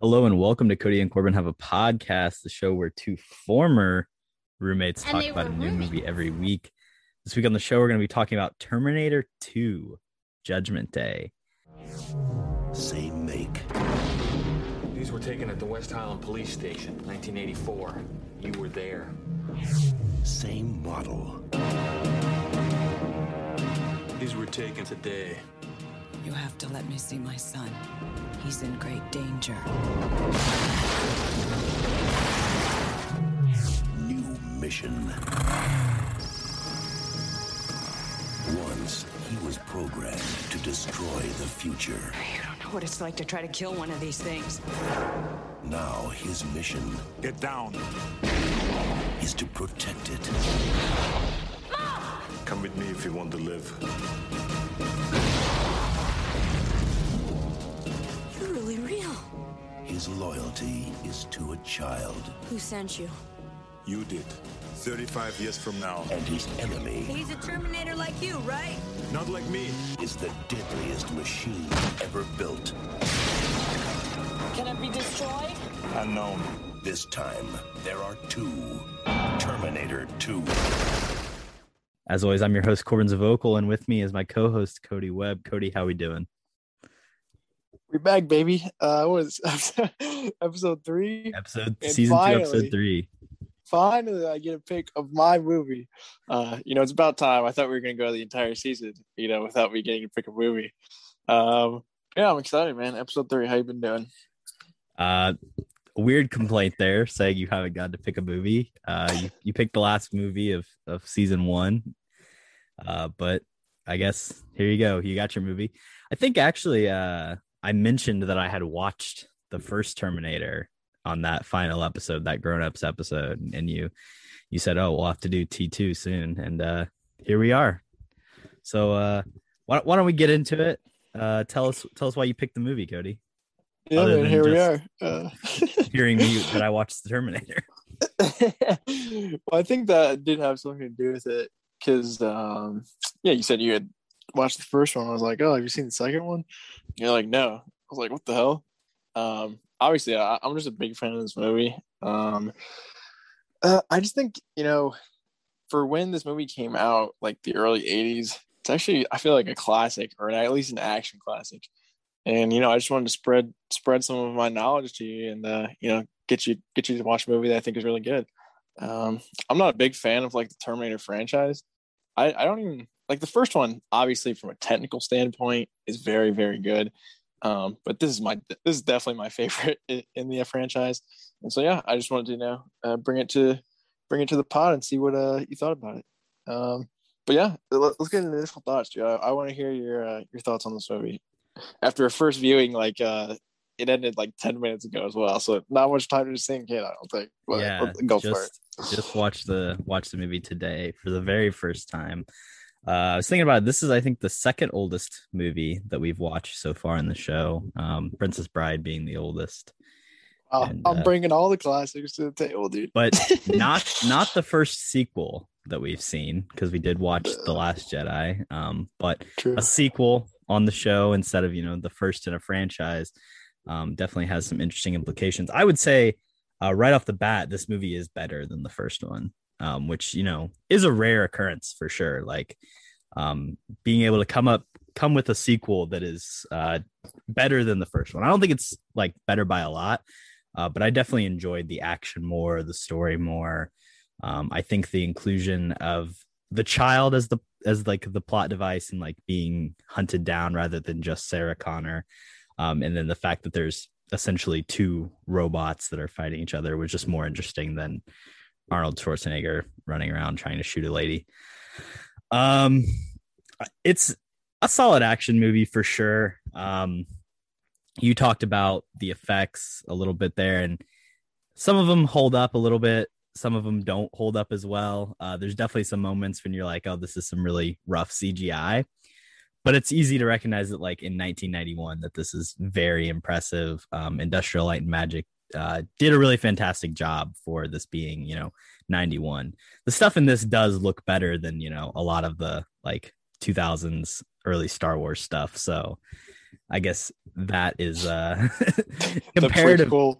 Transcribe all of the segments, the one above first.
Hello and welcome to Cody and Corbin Have a Podcast, the show where two former roommates And talk about a new roommates. movie every week. This week on the show, we're going to be talking about Terminator 2 Judgment Day. Same make, These were taken at the West Highland Police Station, 1984. You were there. same model. These were taken today. You have to let me see my son. He's in great danger. New mission. Once he was programmed to destroy the future. You don't know what it's like to try to kill one of these things. Now his mission Get down. is to protect it. Mom! Come with me if you want to live. His loyalty is to a child, Who sent you? You did. 35 years from now. and his enemy He's a Terminator like you, right? Not like me. is the deadliest machine ever built. Can it be destroyed? Unknown. This time, there are two. Terminator 2. As always, I'm your host, Corbin Zavocal, and with me is my co-host, Cody Webb. Cody, how are we doing? We're back, baby. Uh, what is episode three? Episode And season two, episode three. Finally, I get a pick of my movie. Uh, you know, it's about time. I thought we were gonna go the entire season, you know, without me getting to pick a movie. Um, yeah, I'm excited, man. Episode three. How you been doing? Uh, weird complaint there, saying you haven't got to pick a movie. Uh, you, you picked the last movie of of season one. Uh, but I guess here you go. You got your movie. I think actually, uh, I mentioned that I had watched the first Terminator on that final episode, that grown ups episode, and you you said, "Oh, we'll have to do T two soon," and uh, here we are. So uh, why, why don't we get into it? Uh, tell us tell us why you picked the movie, Cody. Yeah, man. Here we are. Uh, Hearing me that I watched the Terminator. well, I think that did have something to do with it because, um, yeah, you said you had watched the first one. I was like, oh, have you seen the second one? You're like, no. I was like, what the hell? Um, obviously, I, I'm just a big fan of this movie. Um, uh, I just think, you know, for when this movie came out, like the early 80s, it's actually, I feel like a classic or at least an action classic. And, you know, I just wanted to spread spread some of my knowledge to you and, uh, you know, get you get you to watch a movie that I think is really good. Um, I'm not a big fan of like the Terminator franchise. I, I don't even like the first one, obviously from a technical standpoint, is very, very good. Um, but this is my this is definitely my favorite in, in the franchise. And so yeah, I just wanted to you know uh, bring it to bring it to the pod and see what uh you thought about it. Um, but yeah, let, us get into initial thoughts, Joe. I, I want to hear your uh, your thoughts on this movie. After a first viewing, like uh it ended like 10 minutes ago as well. So not much time to sink in, I don't think. But yeah, go for it. just, Just watch the watch the movie today for the very first time. Uh, I was thinking about it. this is I think the second oldest movie that we've watched so far in the show. Um, Princess Bride being the oldest, and, I'm uh, bringing all the classics to the table, dude. but not not the first sequel that we've seen because we did watch the Last Jedi. Um, but True. a sequel on the show instead of you know the first in a franchise um, definitely has some interesting implications. I would say uh, right off the bat, this movie is better than the first one, um, which you know is a rare occurrence for sure. Like um, being able to come up come with a sequel that is uh, better than the first one. I don't think it's like better by a lot, uh, but I definitely enjoyed the action more, the story more. Um, I think the inclusion of the child as the as like the plot device and like being hunted down rather than just Sarah Connor, um, and then the fact that there's essentially two robots that are fighting each other was just more interesting than Arnold Schwarzenegger running around trying to shoot a lady. Um, it's a solid action movie for sure. Um, you talked about the effects a little bit there, and some of them hold up a little bit. Some of them don't hold up as well. Uh, there's definitely some moments when you're like, "Oh, this is some really rough CGI," but it's easy to recognize that, like in 1991, that this is very impressive. Um, Industrial Light and Magic uh, did a really fantastic job for this being, you know, 91. The stuff in this does look better than, you know, a lot of the like 2000s early Star Wars stuff. So I guess that is uh comparative prequel,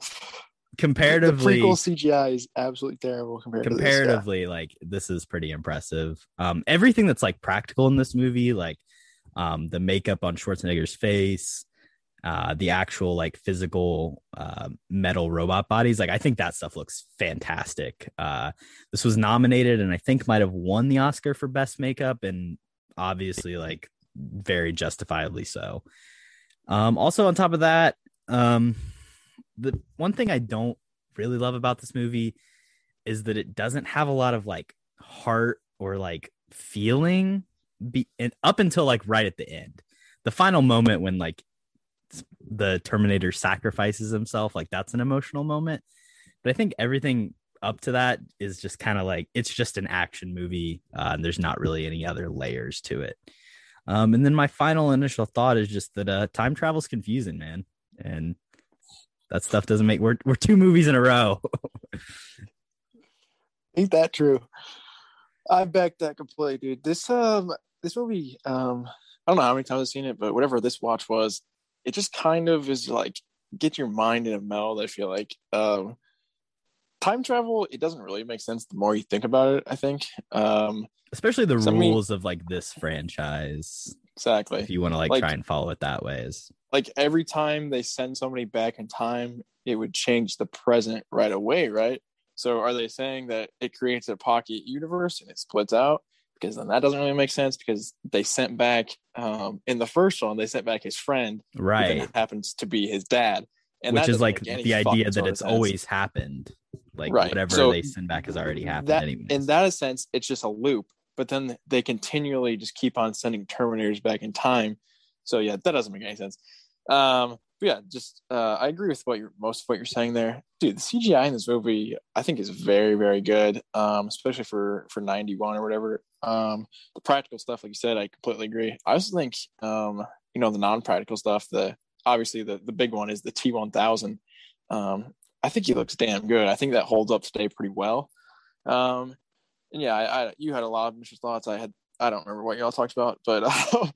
comparatively the prequel CGI is absolutely terrible compared to this. yeah. comparatively like this is pretty impressive um everything that's like practical in this movie like um the makeup on schwarzenegger's face uh the actual like physical uh metal robot bodies like i think that stuff looks fantastic. Uh this was nominated and i think might have won the oscar for best makeup and obviously like very justifiably so. Um also on top of that um the one thing i don't really love about this movie is that it doesn't have a lot of like heart or like feeling be and up until like right at the end. The final moment when like the terminator sacrifices himself like that's an emotional moment but i think everything up to that is just kind of like it's just an action movie uh, and there's not really any other layers to it um, and then my final initial thought is just that uh, time travel's confusing man and that stuff doesn't make we're, we're two movies in a row Ain't that true? I back that completely, dude. This um this movie, um, I don't know how many times I've seen it, but whatever this watch was, it just kind of is like get your mind in a meld. I feel like um, time travel. It doesn't really make sense the more you think about it. I think um, especially the So, I mean- rules of like this franchise exactly. if you want to like, Like- try and follow it that way is like every time they send somebody back in time, it would change the present right away, right? So are they saying that it creates a pocket universe and it splits out? Because then that doesn't really make sense because they sent back um, in the first one, they sent back his friend, right happens to be his dad. And which that is like the idea that it's sense. always happened like Right. whatever So they send back has already happened that anyways. in that sense, it's just a loop. But then they continually just keep on sending Terminators back in time. So yeah, that doesn't make any sense. Um, but yeah, just uh, I agree with what you're most of what you're saying there, dude. The CGI in this movie, I think, is very very good, um, especially for for '91 or whatever. Um, the practical stuff, like you said, I completely agree. I also think, um, you know, the non-practical stuff. The obviously the the big one is the T1000. Um, I think he looks damn good. I think that holds up today pretty well. Um, and yeah, I, I you had a lot of initial thoughts. I had I don't remember what y'all talked about, but uh,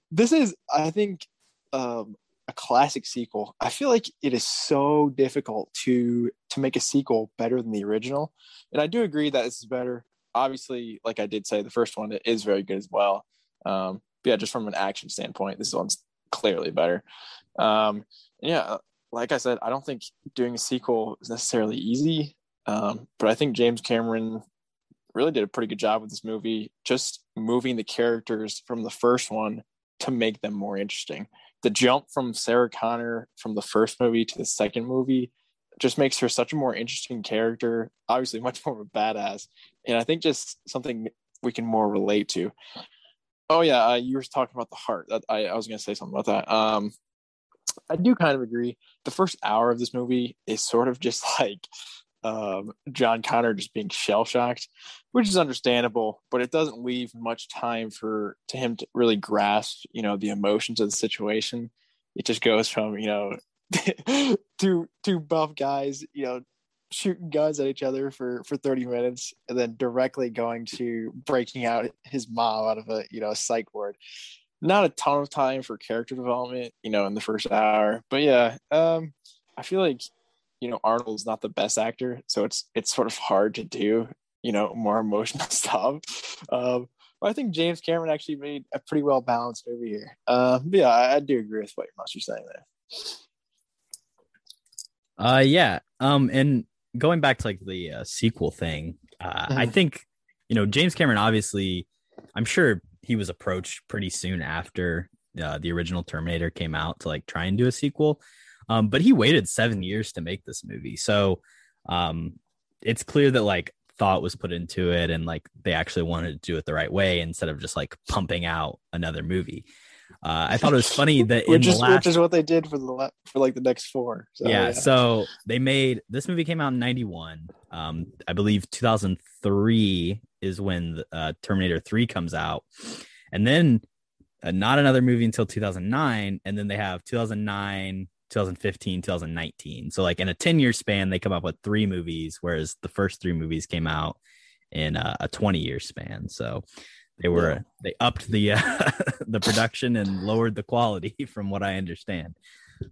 this is I think um, a classic sequel. I feel like it is so difficult to to make a sequel better than the original, and I do agree that this is better. Obviously, like I did say, the first one is very good as well. Um, but yeah, just from an action standpoint, this one's clearly better. Um, yeah, like I said, I don't think doing a sequel is necessarily easy, um, but I think James Cameron really did a pretty good job with this movie, just moving the characters from the first one to make them more interesting. The jump from Sarah Connor from the first movie to the second movie just makes her such a more interesting character, obviously much more of a badass. And I think just something we can more relate to. Oh yeah, uh, you were talking about the heart. That I, I was gonna say something about that. Um, I do kind of agree. The first hour of this movie is sort of just like um, John Connor just being shell shocked, which is understandable, but it doesn't leave much time for to him to really grasp, you know, the emotions of the situation. It just goes from you know two two buff guys, you know, shooting guns at each other for for 30 minutes and then directly going to breaking out his mom out of a you know a psych ward. Not a ton of time for character development you know in the first hour but yeah um i feel like you know arnold's not the best actor so it's it's sort of hard to do you know more emotional stuff. Um but i think james cameron actually made a pretty well balanced movie here. Uh yeah I, I do agree with what you're saying there. Uh, yeah. Um, and going back to like the uh, sequel thing, uh, I Mhm. think you know James Cameron. Obviously, I'm sure he was approached pretty soon after uh, the original Terminator came out to like try and do a sequel. Um, but he waited seven years to make this movie, so um, it's clear that like thought was put into it, and like they actually wanted to do it the right way instead of just like pumping out another movie. Uh, I thought it was funny that in which the is last which is what they did for the for like the next four so, yeah, so they made this movie came out in 91 um i believe 2003 is when uh, terminator 3 comes out. And then uh, not another movie until 2009 and then they have 2009 2015 2019 so like in a 10 year span they come up with three movies whereas the first three movies came out in uh, a 20 year span. So they were Yeah. they upped the uh, the production and lowered the quality from what I understand.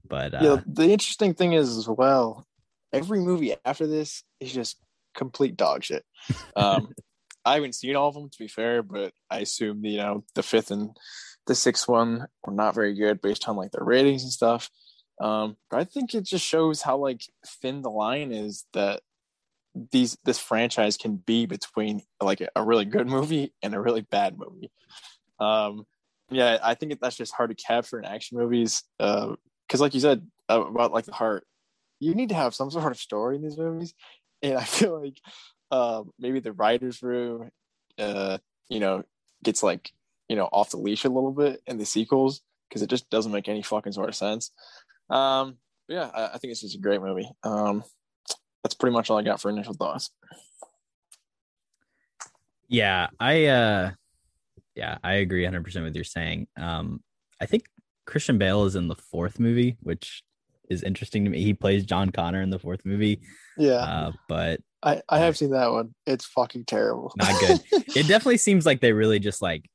But uh, yeah, the interesting thing is as well, every movie after this is just complete dog shit. Um, I haven't seen all of them to be fair, but I assume you know the fifth and the sixth one were not very good based on like their ratings and stuff. Um, but I think it just shows how like thin the line is that these this franchise can be between like a really good movie and a really bad movie. Um, yeah, I think that's just hard to capture in action movies. Uh, because like you said uh, about like the heart you need to have some sort of story in these movies and i feel like uh, maybe the writers room uh, you know gets like you know off the leash a little bit in the sequels because it just doesn't make any fucking sort of sense um yeah I, I think it's just a great movie um that's pretty much all i got for initial thoughts yeah, I uh yeah, I agree 100% with your saying. Um I think Christian Bale is in the fourth movie, which is interesting to me. He plays John Connor in the fourth movie, yeah uh, but i i have seen that one it's fucking terrible Not good. it definitely seems like they really just like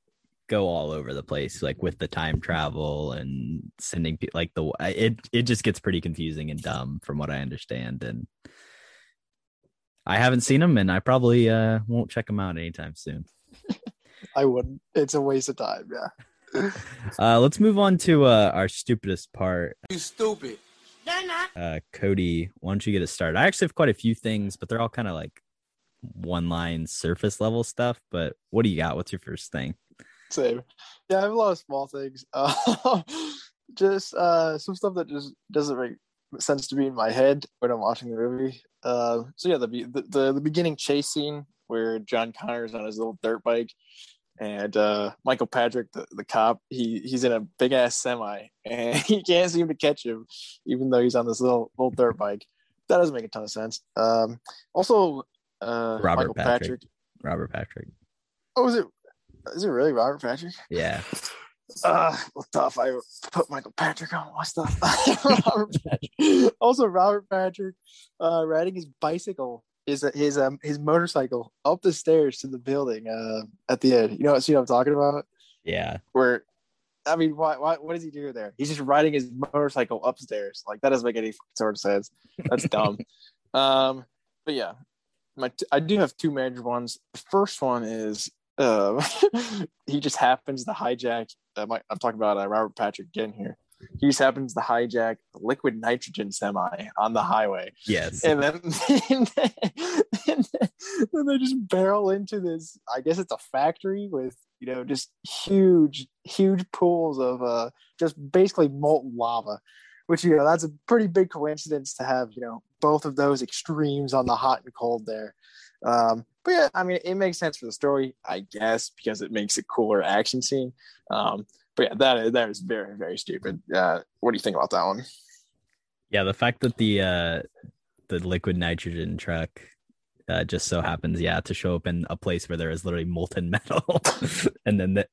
go all over the place, like with the time travel and sending people like the it it just gets pretty confusing and dumb from what I understand. And I haven't seen them, and I probably uh won't check them out anytime soon. i wouldn't it's a waste of time yeah Uh, let's move on to uh, our stupidest part. You stupid. Uh, Cody, why don't you get it started? I actually have quite a few things, but they're all kind of like one line surface level stuff. But what do you got? What's your first thing? Same. Yeah, I have a lot of small things. Uh, just uh, some stuff that just doesn't make sense to me in my head when I'm watching the movie. Uh, so yeah, the, the the the beginning chase scene where John Connor is on his little dirt bike, and uh, Michael Patrick, the, the cop, he he's in a big ass semi, and he can't seem to catch him, even though he's on this little little dirt bike. That doesn't make a ton of sense. Um, also, uh, Robert Michael Patrick. Patrick. Robert Patrick. Oh, is it? Is it really Robert Patrick? Yeah. Uh, well, tough. I put Michael Patrick on my stuff. Robert Patrick. Also, Robert Patrick uh, riding his bicycle, his his um his motorcycle up the stairs to the building uh, at the end. You know what scene I'm talking about? Yeah. Where, I mean, why, why what does he do there? He's just riding his motorcycle upstairs. Like that doesn't make any sort of sense. That's dumb. um, but yeah, my t- I do have two major ones. The first one is uh, he just happens to hijack. My, I'm talking about uh, Robert Patrick again here. He just happens to hijack liquid nitrogen semi on the highway, Yes. and then and then, and then they just barrel into this. I guess it's a factory with you know just huge, huge pools of uh, just basically molten lava. Which you know that's a pretty big coincidence to have you know both of those extremes on the hot and cold there. Um, but yeah, I mean, it makes sense for the story, I guess, because it makes a cooler action scene. Um, but yeah, that is, that is very very stupid. Uh, what do you think about that one? Yeah, the fact that the uh the liquid nitrogen truck uh just so happens, yeah, to show up in a place where there is literally molten metal. and then that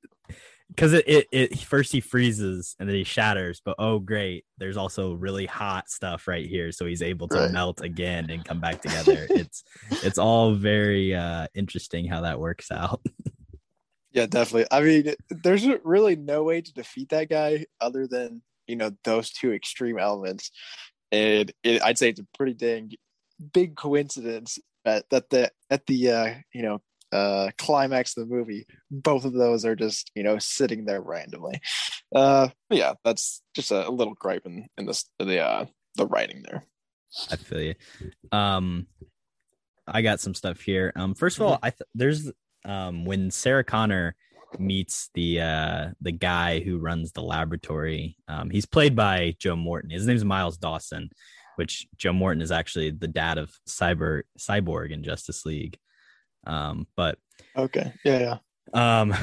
because it, it it first he freezes and then he shatters, but oh great, there's also really hot stuff right here. So he's able to Right. melt again and come back together. it's it's all very uh interesting how that works out. Yeah, definitely. I mean, there's really no way to defeat that guy other than you know those two extreme elements, and it, I'd say it's a pretty dang big coincidence that that the at the uh, you know uh, climax of the movie, both of those are just you know sitting there randomly. Uh, yeah, that's just a, little gripe in in this the uh, the writing there. I feel you. Um, I got some stuff here. Um, first of all, I th- there's um when Sarah Connor meets the uh the guy who runs the laboratory. Um, he's played by Joe Morton. His name's Miles Dyson, which Joe Morton is actually the dad of Cyber Cyborg in Justice League. Um, but Okay. Yeah. Yeah. um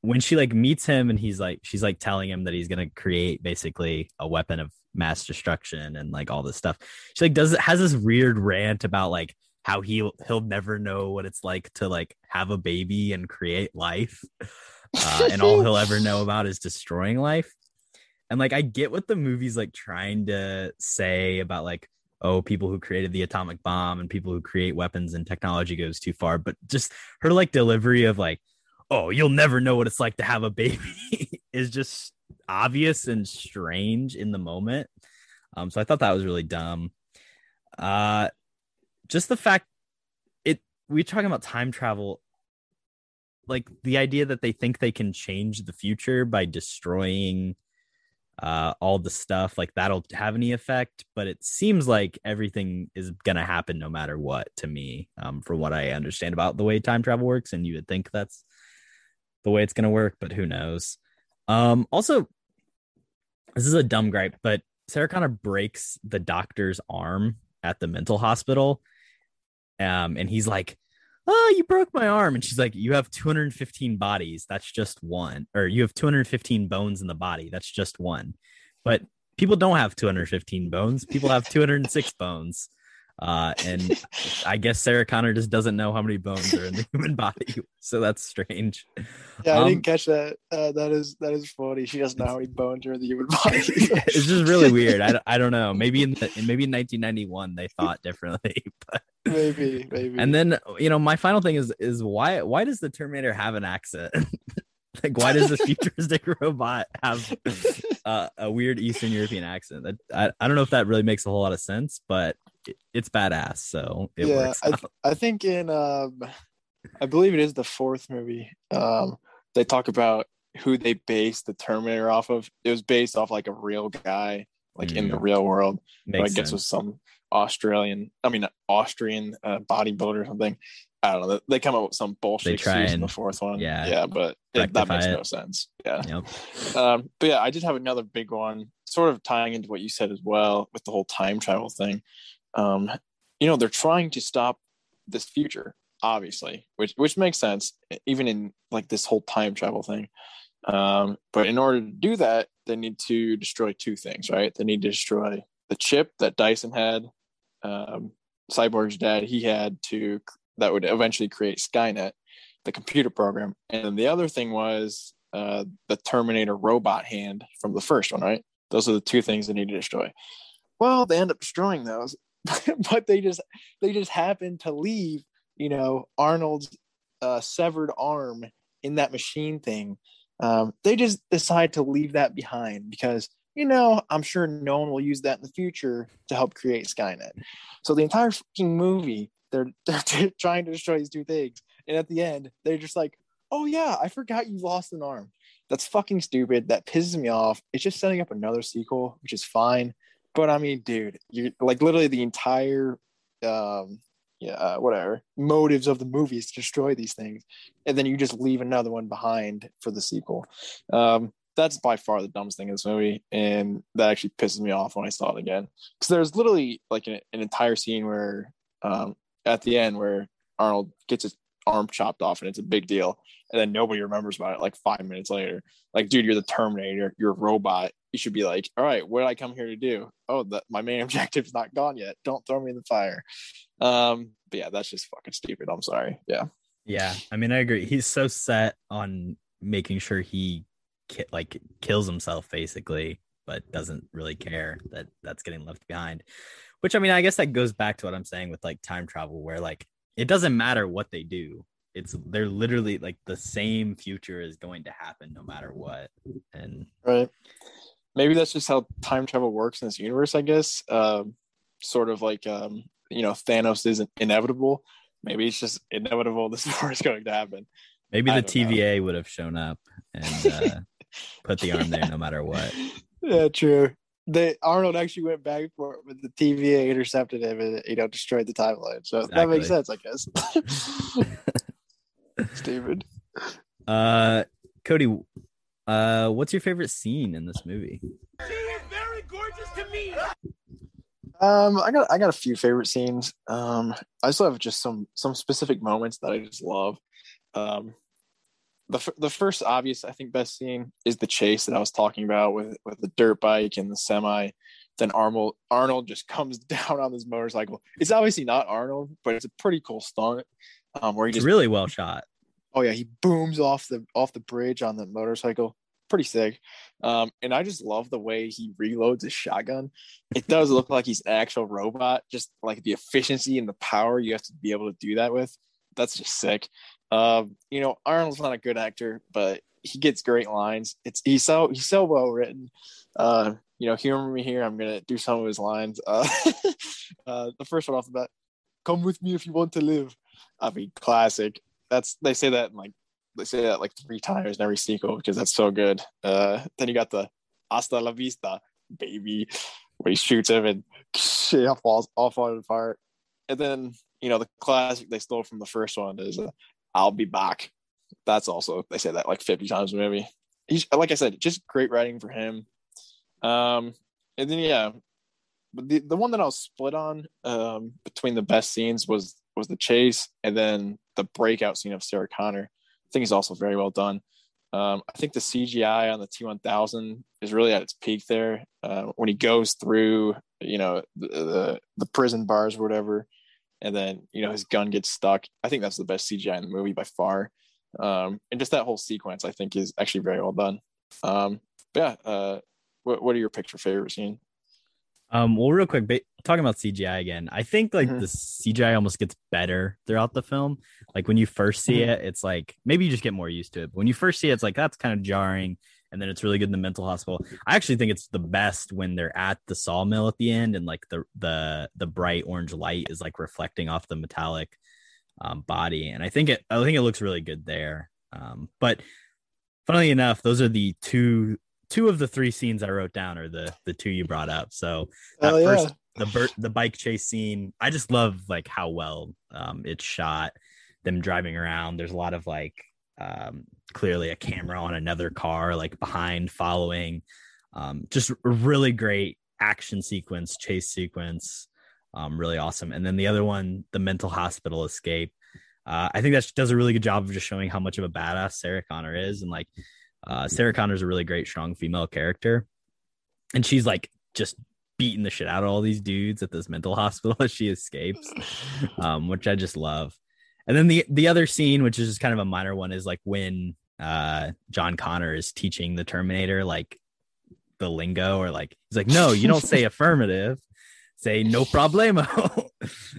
when she like meets him and he's like she's like telling him that he's gonna create basically a weapon of mass destruction and like all this stuff she like does it has this weird rant about like how he'll he'll never know what it's like to like have a baby and create life uh, and all he'll ever know about is destroying life and like i get what the movie's like trying to say about like oh people who created the atomic bomb and people who create weapons and technology goes too far but just her like delivery of like oh, you'll never know what it's like to have a baby is just obvious and strange in the moment. Um, so I thought that was really dumb. Uh, just the fact it we're talking about time travel like the idea that they think they can change the future by destroying uh all the stuff like that'll have any effect but it seems like everything is gonna happen no matter what to me um from what i understand about the way time travel works and you would think that's the way it's gonna work but who knows. Um also this is a dumb gripe but sarah connor breaks the doctor's arm at the mental hospital um and he's like oh, you broke my arm. And she's like, you have 215 bodies. That's just one. Or you have 215 bones in the body. That's just one. But people don't have 215 bones. People have 206 bones. Uh, and I guess Sarah Connor just doesn't know how many bones are in the human body, so that's strange. Yeah, I Um, didn't catch that. Uh, that is that is funny. She doesn't know how many bones are in the human body. it's just really weird. I, I don't know. Maybe in the, maybe in 1991 they thought differently, but maybe, maybe. and then you know my final thing is is why why does the Terminator have an accent? like why does this futuristic robot have uh, a weird Eastern European accent? That I, I don't know if that really makes a whole lot of sense, but it's badass, so it yeah. I, out. I think in um, I believe it is the fourth movie. Um, they talk about who they based the Terminator off of. It was based off like a real guy, like in the Mm. real world. I guess sense. was some Australian, I mean Austrian uh, bodybuilder or something. I don't know. They- come up with some bullshit try excuse in the fourth one. yeah, yeah, but it, that makes it. no sense. Yeah. Yep. Um, but yeah, I did have another big one, sort of tying into what you said as well with the whole time travel thing. Um, you know, they're trying to stop this future, obviously, which which makes sense, even in like this whole time travel thing. Um, but in order to do that, they need to destroy two things, right? They need to destroy the chip that Dyson had, um, Cyborg's dad he had to that would eventually create Skynet, the computer program, and then the other thing was uh, the Terminator robot hand from the first one, right? Those are the two things they need to destroy. Well, they end up destroying those, but they just they just happen to leave, you know, Arnold's uh, severed arm in that machine thing. Um, they just decide to leave that behind because you know I'm sure no one will use that in the future to help create Skynet. So the entire fucking movie, they're they're trying to destroy these two things, and at the end, they're just like, "Oh yeah, I forgot you lost an arm." That's fucking stupid. That pisses me off. It's just setting up another sequel, which is fine. But I mean, dude, you like literally the entire um yeah, uh, whatever motives of the movies to destroy these things, and then you just leave another one behind for the sequel. Um, that's by far the dumbest thing in this movie, and that actually pisses me off when I saw it again. Because there's literally like an, an entire scene where, um, at the end, where Arnold gets his arm chopped off, and it's a big deal, and then nobody remembers about it like five minutes later. Like, dude, you're the Terminator, you're a robot. You should be like, all right, what did I come here to do? Oh, that my main objective's not gone yet. Don't throw me in the fire. Um, but yeah, that's just fucking stupid. I'm sorry. Yeah. Yeah, I mean, I agree. He's so set on making sure he ki- like kills himself basically, but doesn't really care that that's getting left behind. Which I mean, I guess that goes back to what I'm saying with like time travel, where like it doesn't matter what they do. It's they're literally like the same future is going to happen no matter what. And Right. Maybe that's just how time travel works in this universe, I guess. Um, sort of like um, you know, Thanos isn't inevitable. Maybe it's just inevitable this war is going to happen. maybe the don't know. TVA would have shown up and uh, put the arm there no matter what. Yeah, true. They Arnold actually went back for it, but the TVA intercepted him and you know destroyed the timeline. So that makes sense, I guess. Stupid. Uh, Cody, uh, what's your favorite scene in this movie? Um, I got I got a few favorite scenes. Um, I still have just some some specific moments that I just love. Um, the f- the first obvious I think best scene is the chase that I was talking about with with the dirt bike and the semi. Then Arnold Arnold just comes down on this motorcycle. It's obviously not Arnold, but it's a pretty cool stunt. Um, where he It's just really well shot. oh yeah, he booms off the off the bridge on the motorcycle. Pretty sick. Um, and I just love the way he reloads his shotgun. It does look like he's an actual robot, just like the efficiency and the power you have to be able to do that with. That's just sick. Um, you know, Arnold's not a good actor, but he gets great lines. It's he's so he's so well written. Uh, you know, humor me here. I'm gonna do some of his lines. Uh, uh, the first one off the bat, "Come with me if you want to live." I mean, classic. That's they say that in like they say that like three times in every sequel because that's so good. Uh, then you got the "Hasta la vista, baby," where he shoots him and shit falls all falling apart. And then you know the classic they stole from the first one is uh, "I'll be back." That's also they say that like 50 times movie. He's like I said, just great writing for him. Um, and then yeah, but the the one that I was split on um between the best scenes was was the chase and then the breakout scene of Sarah Connor. I think is also very well done. Um, I think the CGI on the T1000 is really at its peak there. Uh, when he goes through, you know, the, the, the prison bars or whatever, and then you know his gun gets stuck. I think that's the best CGI in the movie by far. Um, and just that whole sequence, I think, is actually very well done. Um, yeah, uh, what what are your picture favorite scene? Um, well, real quick, ba- talking about CGI again, I think like Mhm. the CGI almost gets better throughout the film. Like when you first see Mhm. it, it's like maybe you just get more used to it. But when you first see it, it's like that's kind of jarring, and then it's really good in the mental hospital. I actually think it's the best when they're at the sawmill at the end, and like the the the bright orange light is like reflecting off the metallic um, body, and I think it I think it looks really good there. Um, but funnily enough, those are the two two of the three scenes I wrote down are the the two you brought up. So that Oh, yeah. first the bir- the bike chase scene, I just love like how well um it's shot. Them driving around, there's a lot of like um clearly a camera on another car like behind following. Um just a really great action sequence, chase sequence. Um really awesome. And then the other one, the mental hospital escape. Uh, I think that does a really good job of just showing how much of a badass Sarah Connor is, and like uh, Sarah Connor is a really great, strong female character, and she's like just beating the shit out of all these dudes at this mental hospital as she escapes, um, which I just love. And then the the other scene, which is just kind of a minor one, is like when uh, John Connor is teaching the Terminator like the lingo, or like he's like, "No, you don't say affirmative." Say no problemo,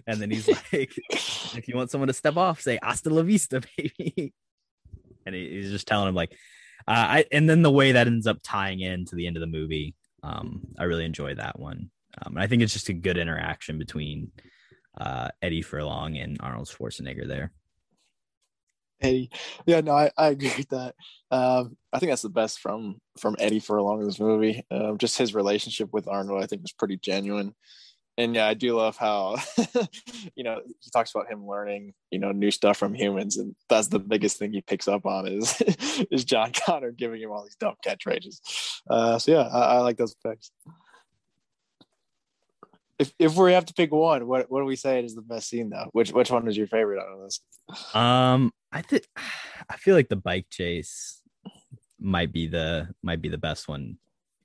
and then he's like, "If you want someone to step off, say hasta la vista, baby." And he, he's just telling him like, I and then the way that ends up tying in to the end of the movie, um, I really enjoy that one. Um, and I think it's just a good interaction between uh, Eddie Furlong and Arnold Schwarzenegger there. Eddie. Yeah, no, I, I agree with that. Um, I think that's the best from from Eddie Furlong in this movie. Um, just his relationship with Arnold, I think, was pretty genuine. And yeah, I do love how you know he talks about him learning you know new stuff from humans, and that's the biggest thing he picks up on is is John Connor giving him all these dumb catchphrases. Uh, so yeah, I, I like those effects. If if we have to pick one, what what do we say is the best scene though? Which which one is your favorite out of this? Um, I think I feel like the bike chase might be the might be the best one.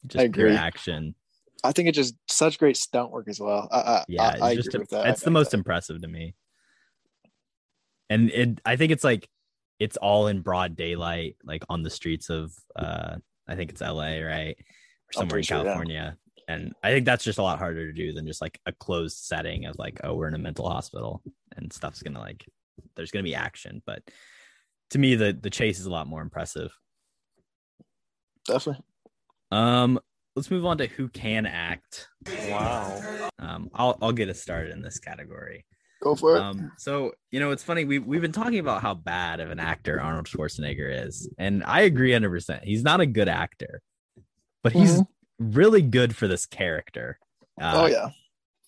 Just pure action. I think it's just such great stunt work as well. I, I, Yeah, I, it's just agree with that. it's the most that- impressive to me. And it, I think it's like it's all in broad daylight, like on the streets of, uh, I think it's L.A. right, or somewhere in pretty sure, yeah. California. And I think that's just a lot harder to do than just like a closed setting of like, oh, we're in a mental hospital and stuff's gonna like, there's gonna be action. But to me, the the chase is a lot more impressive. definitely. Um, let's move on to who can act. Wow. Um, I'll I'll get us started in this category. Go for it. Um, so you know, it's funny. We we've been talking about how bad of an actor Arnold Schwarzenegger is, and I agree 100. percent He's not a good actor, but he's really good for this character. Uh, oh yeah,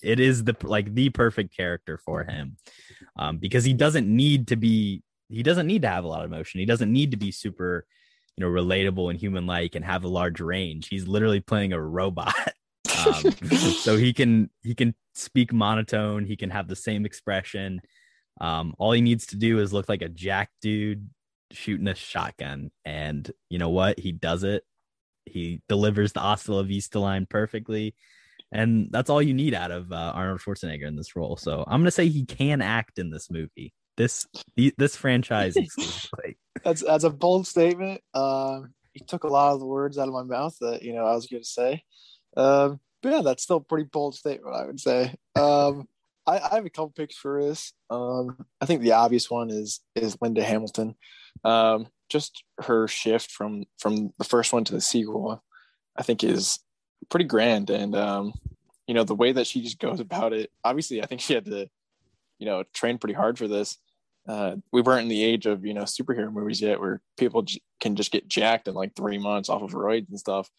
it is the like the perfect character for him, um, because he doesn't need to be. He doesn't need to have a lot of emotion. He doesn't need to be super, you know, relatable and human like and have a large range. He's literally playing a robot. um, so he can he can speak monotone. He can have the same expression. Um all he needs to do is look like a jack dude shooting a shotgun. And you know what? He does it. He delivers the hasta la vista line perfectly. And that's all you need out of uh, arnold schwarzenegger in this role. So i'm gonna say he can act in this movie this this franchise exclusively. that's that's a bold statement. Um, he took a lot of the words out of my mouth that you know I was going to say. Um, but yeah, that's still a pretty bold statement, I would say. Um, I, I have a couple picks for this. Um, I think the obvious one is is Linda Hamilton. Um, just her shift from from the first one to the sequel, I think is pretty grand. And um, you know the way that she just goes about it. Obviously, I think she had to, you know, train pretty hard for this. Uh, we weren't in the age of you know superhero movies yet, where people j- can just get jacked in like three months off of roids and stuff.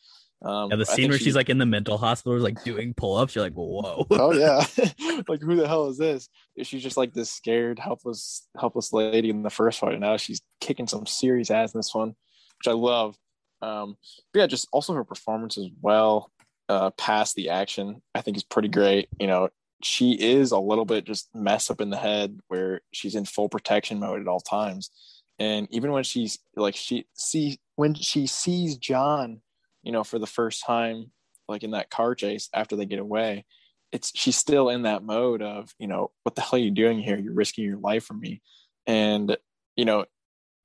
Um, Yeah, the scene where she- she's like in the mental hospital, is like doing pull-ups. You're like, whoa. oh yeah like who the hell is this She's just like this scared helpless helpless lady in the first fight and now she's kicking some serious ass in this one which i love um but yeah just also her performance as well uh past the action i think is pretty great you know she is a little bit just messed up in the head where she's in full protection mode at all times. And even when she's like she see when she sees john you know for the first time like in that car chase after they get away it's she's still in that mode of you know what the hell are you doing here? You're risking your life for me. And you know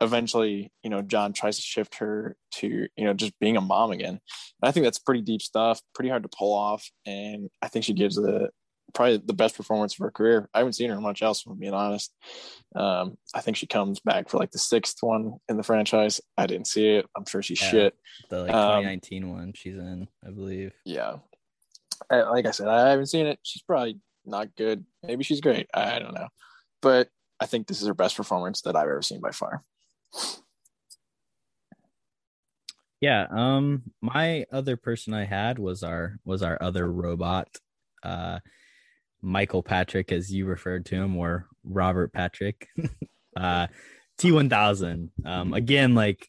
eventually you know john tries to shift her to you know just being a mom again. And i think that's pretty deep stuff pretty hard to pull off. And i think she gives a probably the best performance of her career. I haven't seen her much else if i'm being honest. Um, i think she comes back for like the sixth one in the franchise. I didn't see it. I'm sure she's Yeah. shit. the like Um, 2019 one she's in, I believe. yeah. Uh, like i said i haven't seen it. She's probably not good. Maybe she's great. I don't know. But i think this is her best performance that i've ever seen by far. Yeah. Um, my other person I had was our was our other robot, uh, Michael Patrick, as you referred to him, or Robert Patrick, uh, T one thousand. Um, again, like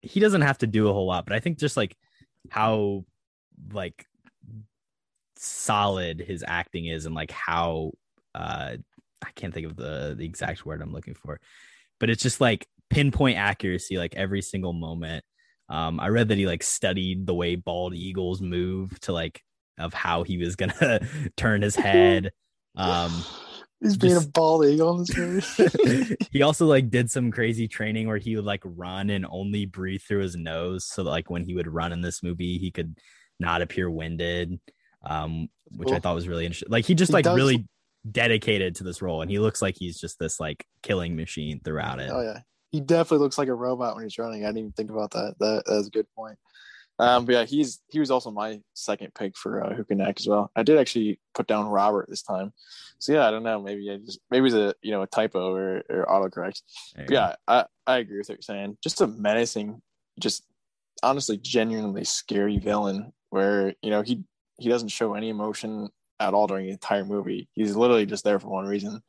he doesn't have to do a whole lot, but I think just like how like solid his acting is, and like how uh, I can't think of the the exact word I'm looking for, but it's just like pinpoint accuracy, like every single moment. Um, I read that he like studied the way bald eagles move to like of how he was gonna turn his head. Um, he's being just- a bald eagle in this movie he also like did some crazy training where he would like run and only breathe through his nose, so like when he would run in this movie, he could not appear winded. Um, which I thought was really interesting. Like he just He like does- really dedicated to this role, and he looks like he's just this like killing machine throughout it. oh yeah he definitely looks like a robot when he's running i didn't even think about that that that's a good point um but yeah he's he was also my second pick for uh, who can act as well i did actually put down robert this time so yeah i don't know maybe i just maybe it's a you know a typo or, or autocorrect yeah, I, I agree with what you're saying. Just a menacing, just honestly genuinely scary villain where, you know, he he doesn't show any emotion at all during the entire movie. He's literally just there for one reason.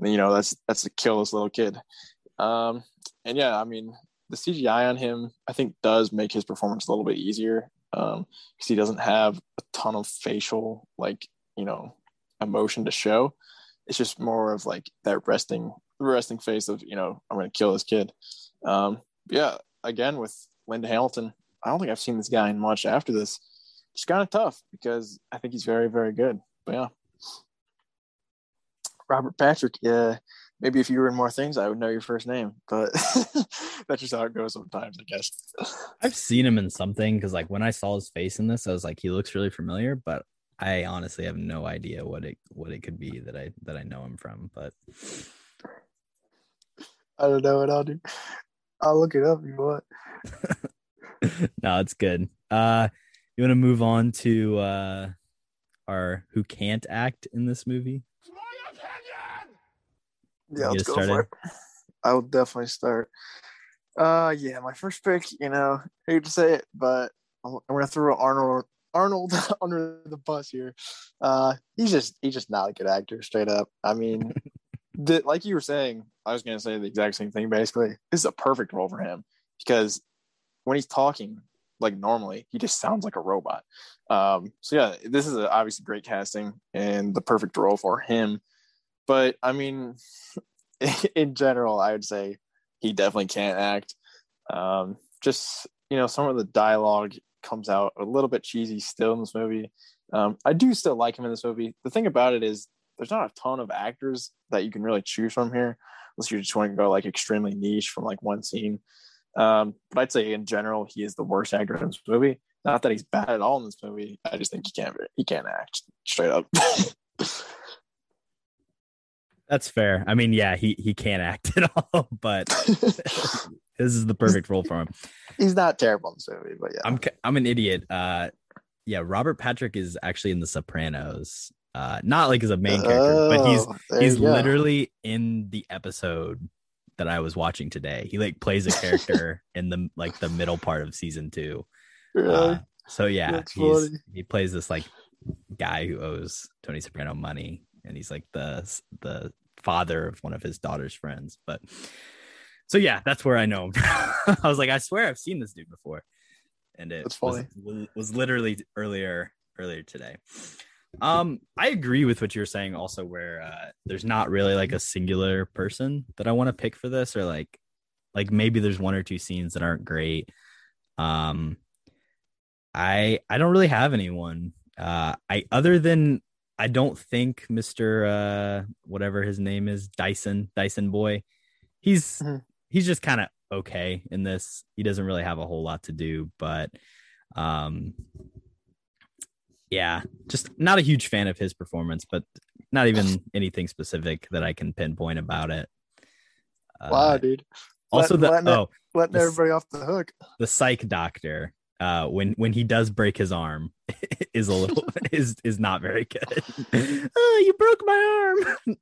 And, you know, that's that's to kill this little kid. Um and yeah, I mean the CGI on him I think does make his performance a little bit easier. Um because he doesn't have a ton of facial like, you know, emotion to show. It's just more of like that resting resting face of, you know, I'm gonna kill this kid. Um yeah, again with Linda Hamilton, I don't think I've seen this guy in much after this. It's kind of tough because I think he's very, very good. But yeah. Robert Patrick, yeah. Maybe if you were in more things, I would know your first name, but that's just how it goes sometimes, I guess. I've seen him in something because like when I saw his face in this, I was like, he looks really familiar, but I honestly have no idea what it what it could be that I that I know him from. But I don't know what I'll do. I'll look it up if you want. no, it's good. Uh you want to move on to uh our who can't act in this movie? Yeah, let's go started? for it. I will definitely start. Uh, yeah, my first pick. You know, hate to say it, but I'm, I'm gonna throw Arnold Arnold under the bus here. Uh, he's just he's just not a good actor, straight up. I mean, the, like you were saying, I was gonna say the exact same thing. Basically, this is a perfect role for him because when he's talking like normally, he just sounds like a robot. Um, so yeah, this is a, obviously great casting and the perfect role for him. But I mean, in general, I would say he definitely can't act. Um, just you know, some of the dialogue comes out a little bit cheesy still in this movie. Um, I do still like him in this movie. The thing about it is, there's not a ton of actors that you can really choose from here, unless you just want to go like extremely niche from like one scene. Um, but I'd say in general, he is the worst actor in this movie. Not that he's bad at all in this movie. I just think he can't he can't act straight up. That's fair. I mean, yeah, he he can't act at all, but this is the perfect role for him. He's not terrible in this movie, but yeah. I'm I'm an idiot. Uh, yeah, Robert Patrick is actually in The Sopranos. Uh, not like as a main character, but he's Oh, he's literally in the episode that I was watching today. He like plays a character in the like the middle part of season two. Really? Uh, so yeah, That's he's funny. he plays this like guy who owes Tony Soprano money, and he's like the the father of one of his daughter's friends. But so yeah, that's where I know him. I was like, I swear I've seen this dude before, and it was, was literally earlier earlier today. Um, I agree with what you're saying. Also, where uh, there's not really like a singular person that I want to pick for this, or like like maybe there's one or two scenes that aren't great. Um, I I don't really have anyone. Uh, I other than I don't think Mister uh whatever his name is Dyson Dyson boy. He's Mhm. he's just kind of okay in this. He doesn't really have a whole lot to do, but um, yeah, just not a huge fan of his performance, but not even anything specific that I can pinpoint about it. Uh, wow, dude. Also, the letting oh Letting this- everybody off the hook. the psych doctor uh when when he does break his arm is a little is is not very good oh you broke my arm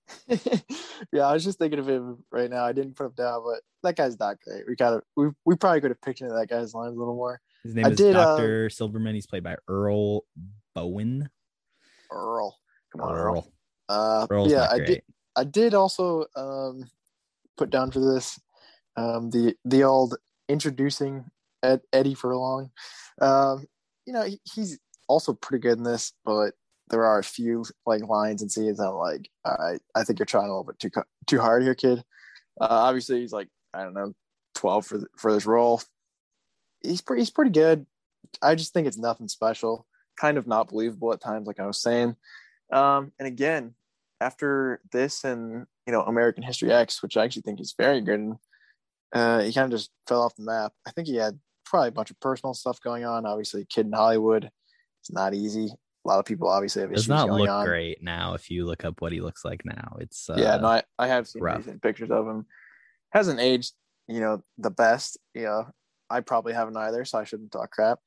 yeah, I was just thinking of him right now. I didn't put him down, but that guy's not great. We gotta we, we probably could have picked into that guy's lines a little more. his name I is did, uh, dr Silberman he's played by Earl Boen Earl. Come on, Earl. Uh earl's yeah, I did I did also um put down for this um the the old introducing Ed, Eddie Furlong. Um, you know, he, he's also pretty good in this, but there are a few like lines and scenes that I'm like, all right, I think you're trying a little bit too too hard here, kid. Uh, obviously, he's like I don't know, twelve for for this role. He's pretty he's pretty good. I just think it's nothing special. Kind of not believable at times, like I was saying. Um, and again, after this and you know American History X, which I actually think is very good, uh, he kind of just fell off the map. I think he had probably a bunch of personal stuff going on. Obviously, kid in Hollywood, it's not easy. A lot of people obviously have does issues not going look on. great now if you look up what he looks like now it's uh, yeah, no, I, I have seen pictures of him. Hasn't aged, you know, the best. You know, I probably haven't either, so I shouldn't talk crap.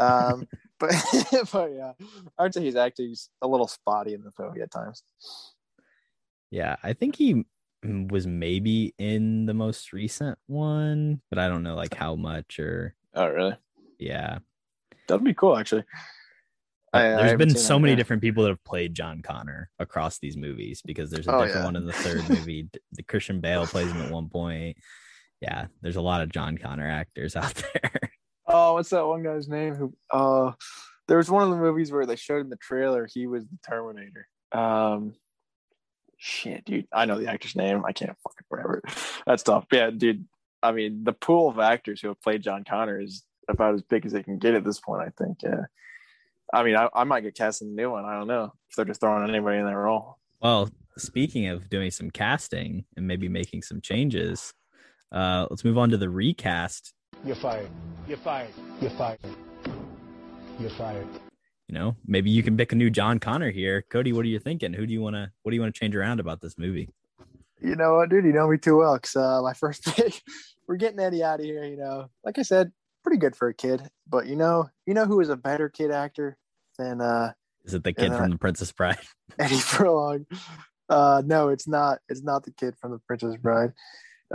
Um, but but yeah, I would say he's acting a little spotty in the movie at times. yeah i think he was maybe in the most recent one but i don't know like how much or Oh, really? yeah That'd be cool, actually. But I- I there's haven't been so many yeah. different people that have played John Connor across these movies because there's a Oh, different yeah. one in the third movie. The Christian Bale plays him at one point. Yeah, there's a lot of John Connor actors out there. Oh, what's that one guy's name? Who? Uh, there was one of the movies where they showed in the trailer he was the Terminator. Um, shit, dude, I know the actor's name. I can't fucking remember. That's tough. Yeah, dude. I mean, the pool of actors who have played John Connor is about as big as they can get at this point. I think. Yeah. I mean, I, I might get cast in a new one. I don't know if they're just throwing anybody in that role. well, speaking of doing some casting and maybe making some changes, uh, let's move on to the recast. You're fired. You're fired. You're fired. You're fired. You know, maybe you can pick a new John Connor here. Cody, what are you thinking? Who do you want to? What do you want to change around about this movie? You know what, dude? You know me too well. Cause uh, my first pick, we're getting Eddie out of here. You know, like I said, pretty good for a kid. But you know, you know who is a better kid actor than uh, Is it the kid from I- The Princess Bride? Eddie Furlong? Uh, no, it's not. It's not the kid from The Princess Bride.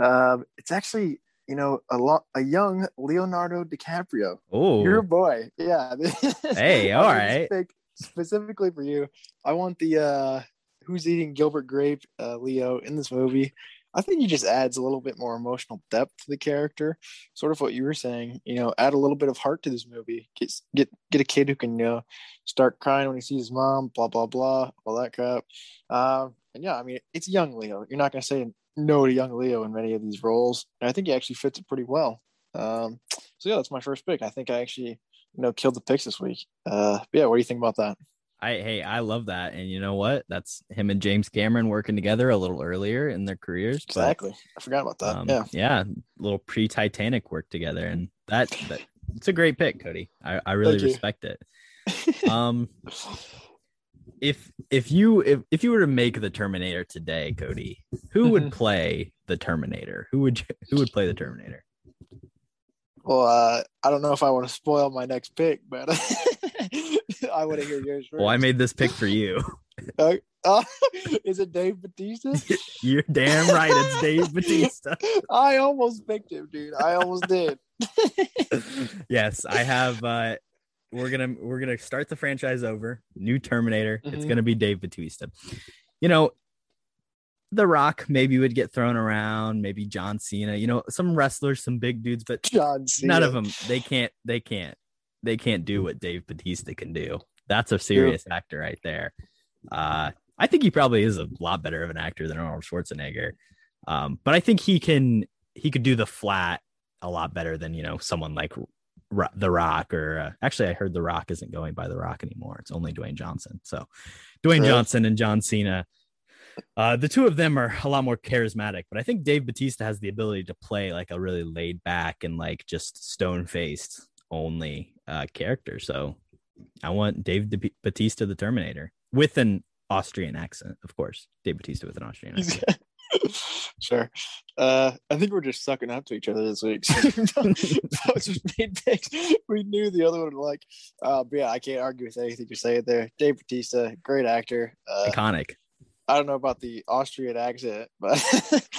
Um, it's actually you know a lot a young Leonardo DiCaprio. Oh, Your boy, yeah. Hey, all right. specifically for you. I want the uh who's eating Gilbert Grape, uh, Leo in this movie. I think he just adds a little bit more emotional depth to the character. Sort of what you were saying, you know, add a little bit of heart to this movie. Get get get a kid who can you know start crying when he sees his mom, blah blah blah, all that crap. Um, and yeah, I mean, it's young Leo. You're not gonna say no to young Leo in many of these roles, and I think he actually fits it pretty well. Um, so yeah, that's my first pick. I think I actually you know killed the picks this week. Uh, yeah, what do you think about that? I hey, I love that. And you know what? That's him and James Cameron working together a little earlier in their careers. but, Exactly. I forgot about that. um, yeah. yeah, little pre Titanic work together, and that, that it's a great pick, Cody. I, I really Thank you. respect it. Um, if if you if, if you were to make the Terminator today, Cody, who would play the Terminator? Who would who would play the Terminator? Well, uh, I don't know if I want to spoil my next pick, but I want to hear yours first. Well, I made this pick for you. Uh, uh, is it Dave Batista? You're damn right. It's Dave Batista. I almost picked him, dude. I almost did. yes, I have. uh We're gonna we're gonna start the franchise over. New Terminator. It's Mhm. gonna be Dave Batista. You know, The Rock maybe would get thrown around. Maybe John Cena. You know, some wrestlers, some big dudes, but John Cena. none of them. They can't. They can't. They can't do what Dave Batista can do. That's a serious actor right there. Uh, I think he probably is a lot better of an actor than Arnold Schwarzenegger. Um, but I think he can he could do the flat a lot better than you know someone like Ro- The Rock or uh, actually I heard The Rock isn't going by The Rock anymore. It's only Dwayne Johnson. So Dwayne Right. Johnson and John Cena. Uh, the two of them are a lot more charismatic, but I think Dave Batista has the ability to play like a really laid back and like just stone faced only uh, character. So I want Dave De- Batista, the Terminator, with an Austrian accent, of course. Dave Batista with an Austrian accent. sure. Uh, I think we're just sucking up to each other this week. Both just made picks. We knew the other one like. Uh, but yeah, I can't argue with anything you're saying there. Dave Batista, great actor. Uh, Iconic. I don't know about the Austrian accent, but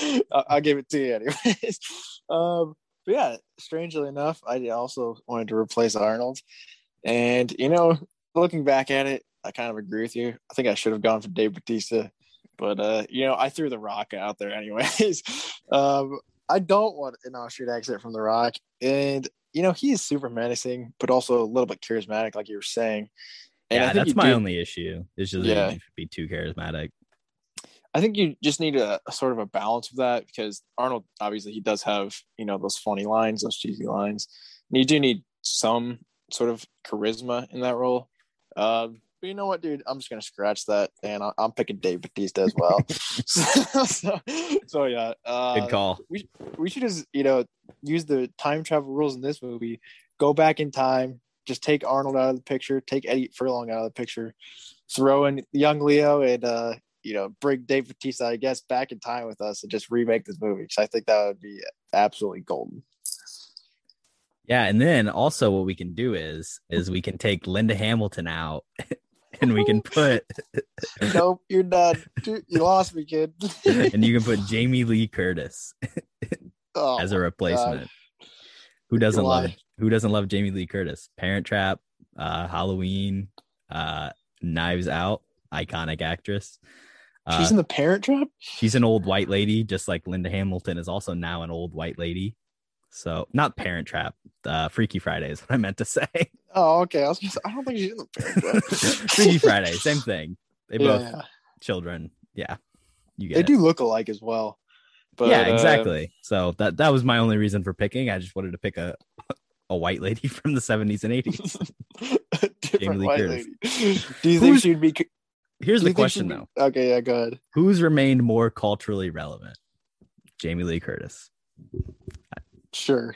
I'll, I'll give it to you anyways. Um, but yeah, strangely enough, I also wanted to replace Arnold. And, you know, looking back at it, I kind of agree with you. I think I should have gone for Dave Batista, but, uh, you know, I threw The Rock out there anyways. um, I don't want an Austrian accent from The Rock. And, you know, he is super menacing, but also a little bit charismatic, like you were saying. And yeah, that's my only issue. It's just Yeah. yeah. be too charismatic. I think you just need a, a sort of a balance of that because Arnold obviously he does have you know those funny lines, those cheesy lines, and you do need some sort of charisma in that role. Um, but you know what, dude? I'm just gonna scratch that, and I, I'm picking Dave Batista as well. so, so, so, yeah, uh, Good call. we we should just you know use the time travel rules in this movie. Go back in time, just take Arnold out of the picture, take Eddie Furlong out of the picture, throw in young Leo, and uh, you know bring Dave Batista, I guess, back in time with us and just remake this movie. So I think that would be absolutely golden. Yeah, and then also what we can do is is we can take Linda Hamilton out and we can put nope, you're done. You lost me, kid. and you can put Jamie Lee Curtis Oh, as a replacement. God. Who doesn't love who doesn't love Jamie Lee Curtis? Parent Trap, uh Halloween, uh Knives Out, iconic actress. Uh, She's in the Parent Trap. she's an old white lady, just like Linda Hamilton is also now an old white lady. So not Parent Trap, uh, Freaky Friday is what I meant to say. Oh, okay. I was. Say, I don't think she's in the Parent Trap. Freaky Friday, same thing. They Yeah, both yeah. children. Yeah, you get They it. do look alike as well. But, yeah, uh, exactly. So that that was my only reason for picking. I just wanted to pick a a white lady from the 70s and 80s. different white Curtis. lady. Do you think Who's- she'd be? Here's the question though. Okay, yeah, go ahead. Who's remained more culturally relevant? Jamie Lee Curtis. Sure.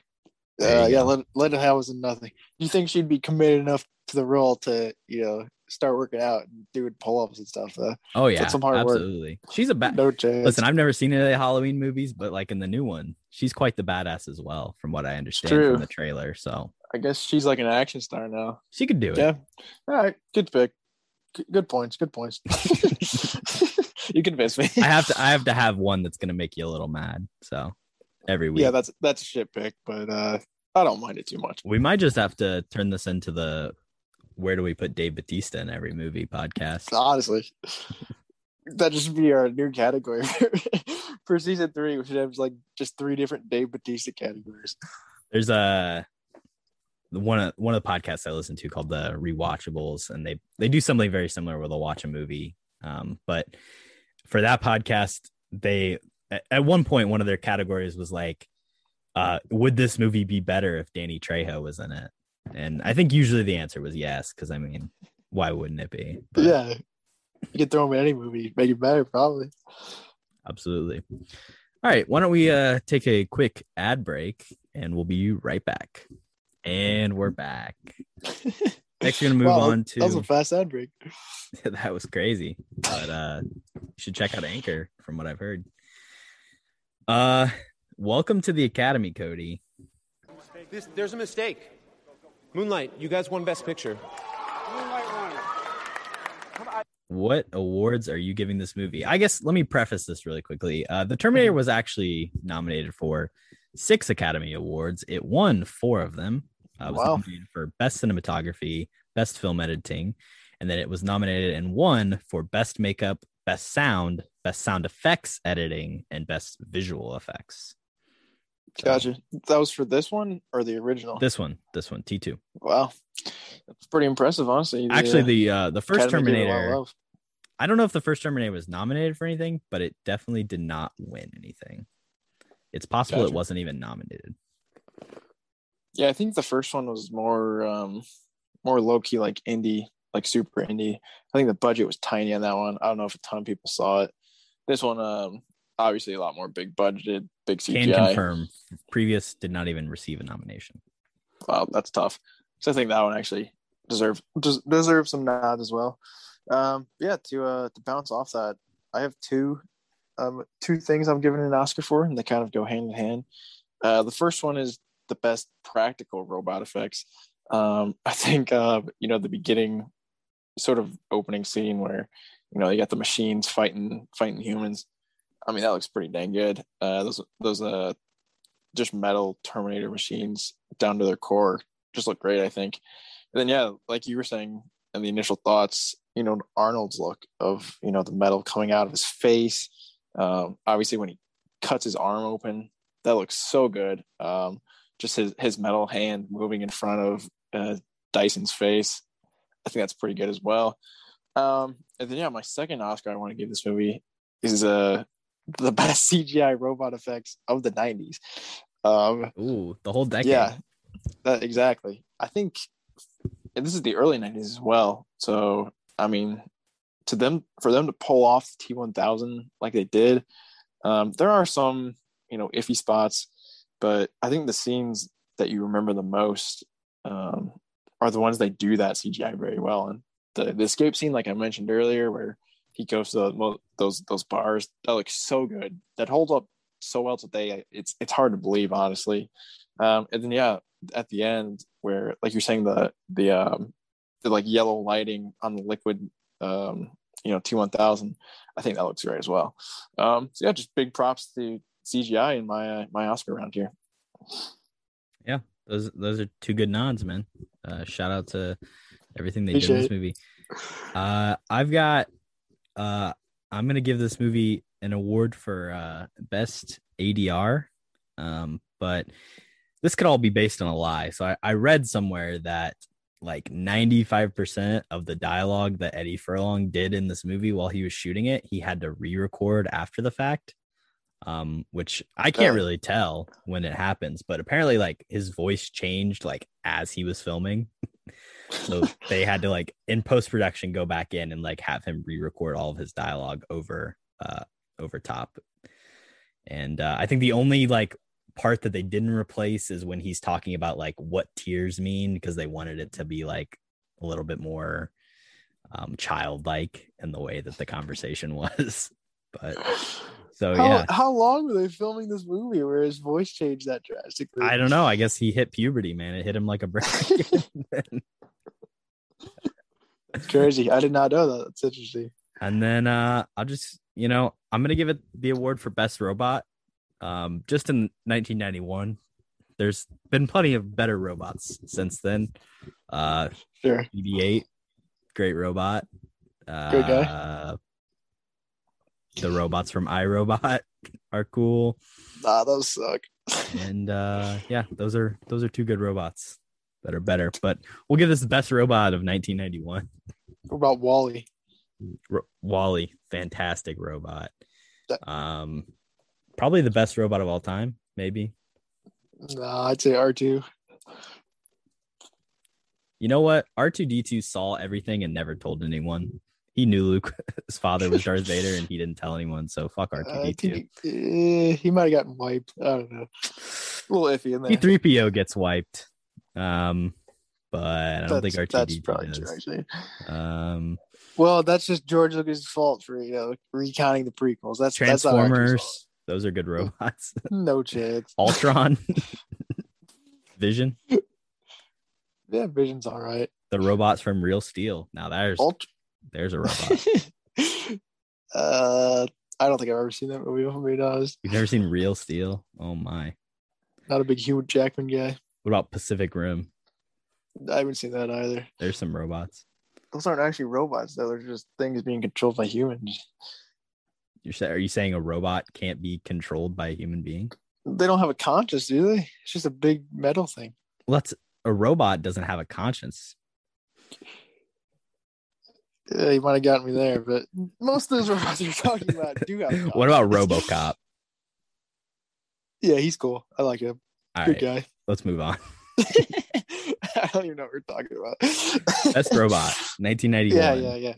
Uh, yeah, let it have was nothing. Do you think she'd be committed enough to the role to you know start working out and doing pull ups and stuff? Though? Oh yeah, some hard work. absolutely. She's a bad No chance. Listen, I've never seen any of the Halloween movies, but like in the new one, she's quite the badass as well, from what I understand from the trailer. So I guess she's like an action star now. she could do it. Yeah. All right. Good pick. Good points. Good points. you convinced me. I have to I have to have one that's gonna make you a little mad. So every week. yeah, that's that's a shit pick, but uh, I don't mind it too much. we might just have to turn this into the where do we put Dave Batista in every movie podcast. Honestly, that just be our new category for season three. We should have like just three different Dave Batista categories. There's a one of one of the podcasts I listen to called the Rewatchables, and they they do something very similar where they'll watch a movie. Um, but for that podcast, they at- one point one of their categories was like, uh, would this movie be better if Danny Trejo was in it? And I think usually the answer was yes, because I mean, why wouldn't it be? But yeah, you can throw him in any movie, make it better, probably. absolutely. All right, why don't we uh take a quick ad break and we'll be right back. And we're back. Next, we're gonna move Wow, on to. That was a fast ad break. that was crazy, but uh, you should check out Anchor from what I've heard. Uh, welcome to the Academy, Cody. This, there's a mistake. Moonlight, you guys won Best Picture. What awards are you giving this movie? I guess let me preface this really quickly. Uh, the Terminator Mm-hmm. was actually nominated for six Academy Awards. It won four of them. Uh, was Wow. nominated for Best Cinematography, Best Film Editing, and then it was nominated and won for Best Makeup, Best Sound, Best Sound Effects Editing, and Best Visual Effects. So, Gotcha. That was for this one or the original? This one, this one, T two. Wow, that's pretty impressive, honestly. Actually, uh, the uh, the first Academy gave it a lot of Terminator. I don't know if the first Terminator was nominated for anything, but it definitely did not win anything. It's possible it wasn't even nominated. Yeah, I think the first one was more um more low key, like indie, like super indie. I think the budget was tiny on that one. I don't know if a ton of people saw it. This one, um, obviously a lot more big budgeted, big CGI. Can confirm. Previous did not even receive a nomination. Wow, that's tough. So I think that one actually deserves des- deserves some nods as well. Um, yeah, to uh to bounce off that, I have two um two things I'm giving an Oscar for, and they kind of go hand in hand. Uh, the first one is the best practical robot effects. Um, I think uh you know the beginning sort of opening scene where you know you got the machines fighting fighting humans. I mean that looks pretty dang good. Uh, those those uh just metal Terminator machines down to their core just look great, I think. And then yeah, like you were saying in the initial thoughts, you know, Arnold's look of you know the metal coming out of his face. Um, obviously when he cuts his arm open, that looks so good. Um, just his his metal hand moving in front of uh, Dyson's face. I think that's pretty good as well. Um, and then yeah, my second Oscar I want to give this movie is uh the best CGI robot effects of the '90s. Um, Ooh, the whole decade. yeah, that exactly. I think this is the early '90s as well. So I mean, to them for them to pull off the T1000 like they did, um, there are some you know iffy spots, but I think the scenes that you remember the most um, are the ones that do that CGI very well. And the the escape scene, like I mentioned earlier, where he goes to the, those those bars, that looks so good. That holds up so well today. It's it's hard to believe, honestly. Um, and then yeah, at the end where like you're saying the the um the like yellow lighting on the liquid um you know T1000, I think that looks great as well. Um, so yeah, just big props to CGI in my uh, my Oscar round here. Yeah, those those are two good nods, man. Uh, shout out to everything they did in this movie. Uh, I've got. Uh, I'm gonna give this movie an award for uh, best ADR, um, but this could all be based on a lie. So I, I read somewhere that like 95% of the dialogue that Eddie Furlong did in this movie while he was shooting it, he had to re-record after the fact. Um, which I can't really tell when it happens, but apparently like his voice changed like as he was filming. so they had to like in post-production go back in and like have him re-record all of his dialogue over uh over top. And uh, I think the only like part that they didn't replace is when he's talking about like what tears mean because they wanted it to be like a little bit more um childlike in the way that the conversation was. But so how, yeah, how long were they filming this movie where his voice changed that drastically? I don't know. I guess he hit puberty, man. It hit him like a brick. It's crazy. I did not know that. That's interesting. and then uh I'll just you know I'm gonna give it the award for best robot. Um, just in 1991, there's been plenty of better robots since then. Uh, Sure. BB-8, great robot. Uh, Great guy. The robots from iRobot are cool, Nah, those suck. and uh, yeah, those are those are two good robots that are better. But we'll give this the best robot of 1991. What about WALL-E? Ro- WALL-E, fantastic robot. Um, probably the best robot of all time, maybe. Nah, I'd say R2. You know what? R2D2 saw everything and never told anyone. He knew Luke's father was Darth Vader and he didn't tell anyone. So fuck I R2D2. think eh, he might have gotten wiped. I don't know. A little iffy in there. C3PO gets wiped. Um, but I don't think That's- R2D2 that's probably does. true, actually. Um, Well, that's just George Lucas' fault for you know recounting the prequels. That's that's not our actor's Transformers, those are good robots. No chance. Ultron, Vision, Yeah, Vision's all right. the robots from Real Steel. Now there's Ult- there's a robot. uh, I don't think I've ever seen that movie. If I'm being honest, You've never seen Real Steel? Oh my! not a big Hugh Jackman guy. What about Pacific Rim? I haven't seen that either. There's some robots. Those aren't actually robots, though. They're just things being controlled by humans. You're sa- are you saying a robot can't be controlled by a human being? They don't have a conscience, do they? It's just a big metal thing. Well, that's a robot doesn't have a conscience. Yeah, you might have gotten me there, but most of those robots you're talking about do have. a What about. RoboCop? Yeah, he's cool. I like him. All Good right, guy. let's move on. I don't even know what we're talking about. Best robot, 1991. Yeah, yeah, yeah.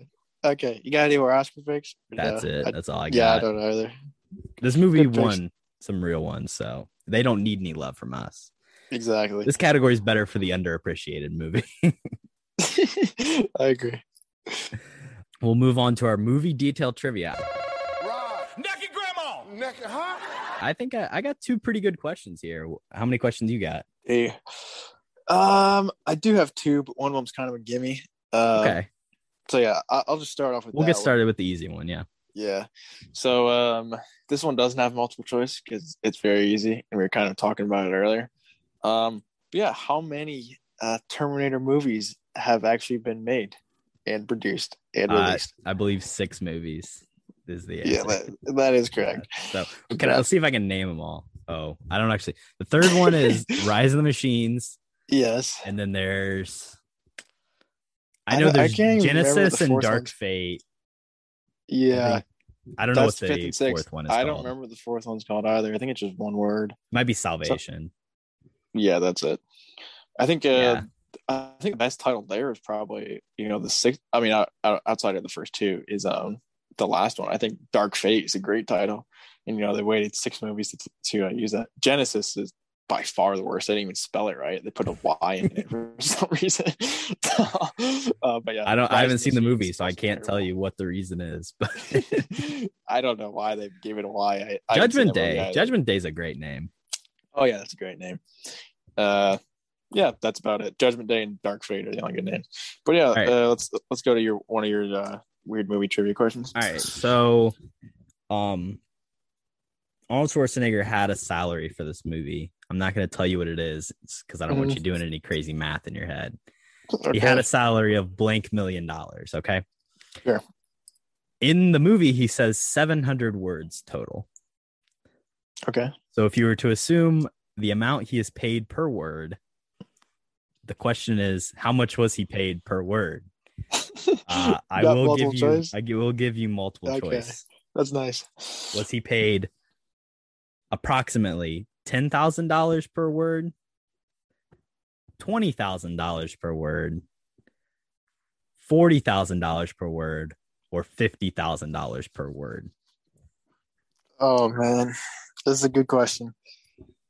Okay, you got any more Oscar picks? That's No, it. That's all I got. yeah, I don't know either. this movie Good picks. won some real ones, so they don't need any love from us. Exactly. This category is better for the underappreciated movie. I agree. We'll move on to our movie detail trivia. Naked grandma! Naked, huh? I think I, I got two pretty good questions here. How many questions you got? Hey, um, I do have two, but one of them's kind of a gimme. Uh, Okay, So yeah, I- I'll just start off with. we'll that get one. started with the easy one. Yeah. Yeah. So um, this one doesn't have multiple choice because it's very easy, and we were kind of talking about it earlier. Um, but yeah, how many uh, Terminator movies have actually been made and produced and Uh, released? I believe six movies is the yeah, answer. that, that is correct. So can I, let's see if I can name them all. Oh, I don't actually. The third one is Rise of the Machines, Yes. and then there's. I I know I there's remember Genisys the and Dark. Fate. Yeah. I don't know That's what fifth the and sixth. fourth one is. I don't called. remember the fourth one's called either. I think it's just one word. Might be Salvation. Yeah, that's it. I think. Uh, Yeah. I think the best title there is probably you know the sixth. I mean, out, out- outside of the first two is um the last one. I think Dark Fate is a great title, and you know they waited six movies to to uh, use that. Genisys is by far the worst. They didn't even spell it right. They put a Y in it for some reason. uh, but yeah, I don't. I haven't seen the movie, so I can't tell you what the reason is. But I don't know why they gave it a Y. I, I Judgment movie Day. Judgment Day is a great name. Oh yeah, that's a great name. Uh, yeah, that's about it. Judgment Day and Dark Fate are the only good names. But yeah, right. uh, let's let's go to your one of your uh, weird movie trivia questions. All right. So, um, Arnold Schwarzenegger had a salary for this movie. I'm not going to tell you what it is because I don't want Mhm. you doing any crazy math in your head. Okay. He had a salary of blank million dollars. Okay. Sure. In the movie, he says 700 words total. okay. So if you were to assume the amount he is paid per word, the question is how much was he paid per word? Uh, I will give you. choice? I will give you multiple Okay. choice. That's nice. Was he paid approximately ten thousand dollars per word, twenty thousand dollars per word, forty thousand dollars per word, or fifty thousand dollars per word? Oh man, this is a good question.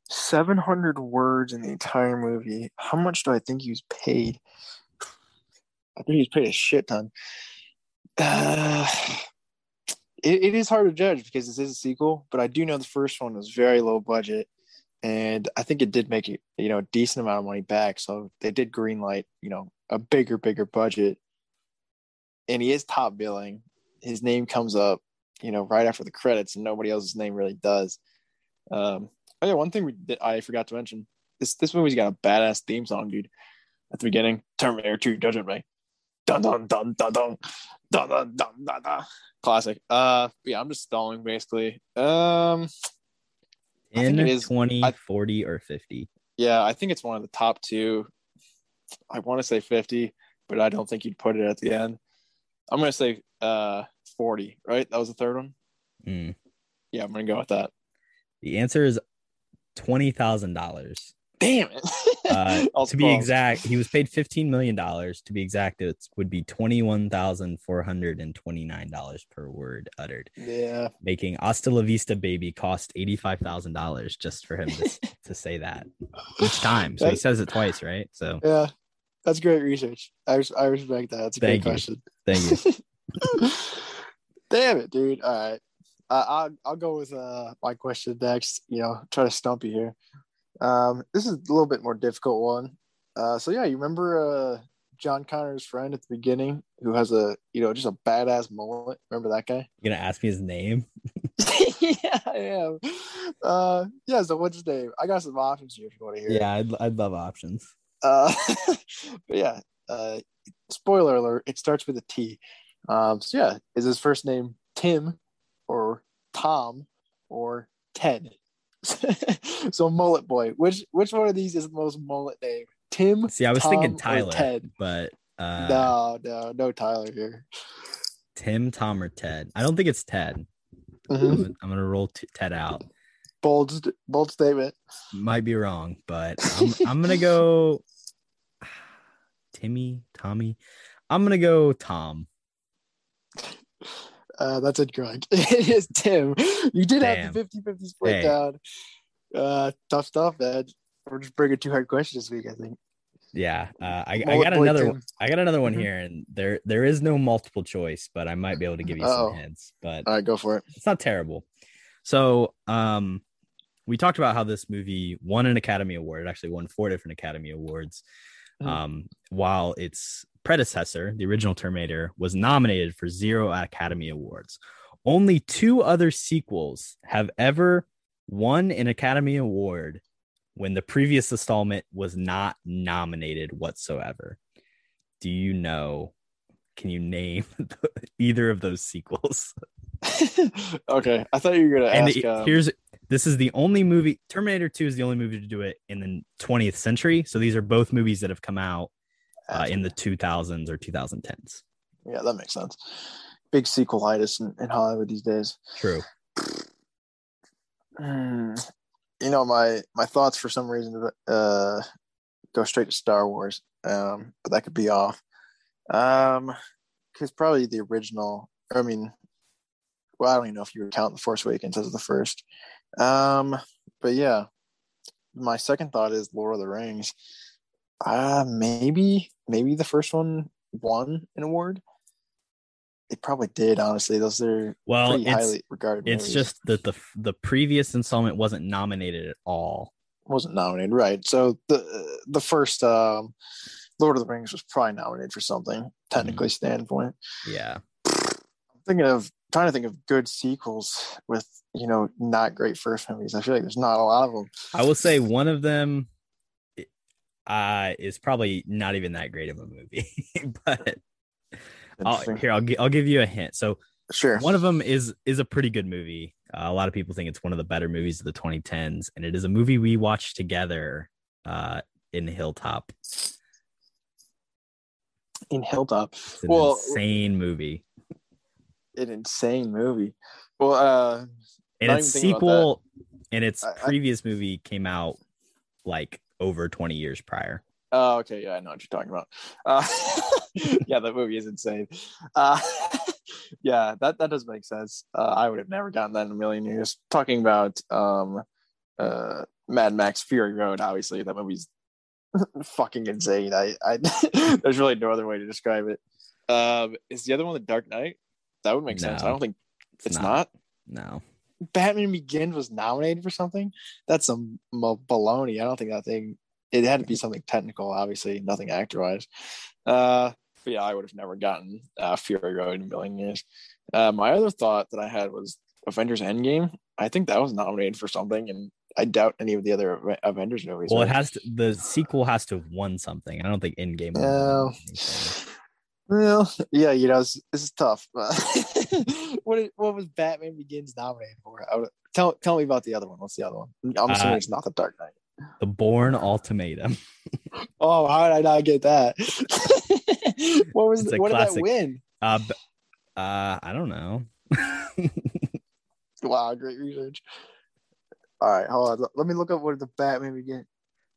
Seven hundred words in the entire movie. How much do I think he was paid? I think he was paid a shit ton. Uh, it, it is hard to judge because this is a sequel, but I do know the first one was very low budget, and I think it did make it you know a decent amount of money back. So they did greenlight you know a bigger, bigger budget, and he is top billing. His name comes up you know, right after the credits, and nobody else's name really does. Um, oh yeah, one thing we did, I forgot to mention this this movie's got a badass theme song, dude. At the beginning, Terminator 2 Judgment Day. Dun dun dun dun dun dun dun dun dun dun. Classic. Uh yeah, I'm just stalling basically. Um I think it is- 20, I- 40, or 50? yeah, I think it's one of the top two. I want to say 50, but I don't think you'd put it at the end. I'm gonna say uh 40, right? That was the third one. Mm. Yeah, I'm gonna go with that. The answer is twenty thousand dollars. Damn it. Uh, to be exact, he was paid fifteen million dollars. To be exact, it would be twenty one thousand four hundred and twenty nine dollars per word uttered, Yeah. making "Hasta la Vista, baby" cost eighty five thousand dollars just for him to, to say that each time. So he says it twice, right? So Yeah. That's great research. I I respect that. That's a Thank great you. question. Thank you. Damn it, dude. All right. Uh, I'll I'll go with uh my question next. You know, try to stump you here. Um, this is a little bit more difficult one. Uh, so yeah, you remember uh John Connor's friend at the beginning who has a you know just a badass mullet. Remember that guy? You gonna ask me his name? yeah, I am. Uh, yeah. So what's his name? I got some options here if you want to hear. Yeah, I'd, I'd love options. Uh, but yeah. Uh, spoiler alert: it starts with a T. Um, so yeah, is his first name Tim or Tom or Ted? so mullet boy. Which which one of these is the most mullet name? Tim. See, I was Tom, thinking Tyler, Ted. but uh, no, no, no Tyler here. Tim, Tom, or Ted. I don't think it's Ted. Mhm. I'm, gonna- I'm gonna roll t- Ted out. Bold, bold statement. Might be wrong, but I'm, I'm gonna go Timmy, Tommy. I'm gonna go Tom. Uh, that's incorrect. it is Tim. You did Damn. have the 50 50 split Hey. down. Uh, tough stuff, man. We're just bringing two hard questions this week, I think. Yeah, uh, I, I got another. Tim. I got another one Mhm. here, and there there is no multiple choice, but I might be able to give you Uh-oh. some hints. But All right, go for it. it's not terrible. So, um, we talked about how this movie won an Academy Award. It actually won four different Academy Awards. Mhm. Um, while its predecessor, the original Terminator, was nominated for zero Academy Awards. Only two other sequels have ever won an Academy Award when the previous installment was not nominated whatsoever. Do you know? Can you name either of those sequels? okay, I thought you were gonna and ask. it- um, here's this is the only movie Terminator 2 is the only movie to do it in the 20th century. So these are both movies that have come out uh, in the 2000s or 2010s. yeah, that makes sense. Big sequelitis in, in Hollywood these days. True. Hmm. You know, my my thoughts for some reason uh go straight to Star Wars. Um, but that could be off. Um, because probably the original. I mean, well, I don't even know if you would count the Force Awakens as the first. Um, but yeah, my second thought is Lord of the Rings. Uh maybe maybe the first one won an award. It probably did, honestly. Those are Well, pretty it's- highly regarded. It's movies. just that the the previous installment wasn't nominated at all. wasn't nominated, right? So the the first um, Lord of the Rings was probably nominated for something technically standpoint. Yeah. I'm thinking of trying to think of good sequels with you know not great first movies. I feel like there's not a lot of them. I will say one of them uh is probably not even that great of a movie. but I'll, here I'll gi- I'll give you a hint. So Sure. one of them is is a pretty good movie. Uh, a lot of people think it's one of the better movies of the 2010s, and it is a movie we watched together uh, in Hilltop. In Hilltop, It's an Well- insane movie, an insane movie. Well, uh, and its even thinking about sequel and its I- I- previous movie came out like over 20 years prior. Oh, okay. Yeah, I know what you're talking about. Uh, yeah, that movie is insane. Uh, yeah, that, that does make sense. Uh, I would have never gotten that in a million years. Talking about um, uh, Mad Max Fury Road, obviously, that movie's fucking insane. I, I There's really no other way to describe it. Um, is the other one The Dark Knight? That would make sense. I don't think it's, not. No. Batman Begins was nominated for something. That's some baloney. I don't think that thing. It had to be something technical, obviously, nothing actor wise. Uh, but yeah, I would have never gotten uh, Fury Road in a million years. Uh, my other thought that I had was Avengers Endgame. I think that was nominated for something, and I doubt any of the other Ave- Avengers movies. Well, are. it has to, the sequel has to have won something. I don't think Endgame. anything. Well, yeah, you know, this, this is tough. what what was Batman Begins nominated for? I would, tell tell me about the other one. What's the other one? I'm assuming Uh, it's not the Dark Knight. The Bourne Ultimatum. Oh, how did I not get that? what was the, what did that win? Uh, uh, I don't know. Wow, great research. All right, hold on. Let me look up what the Batman Begins.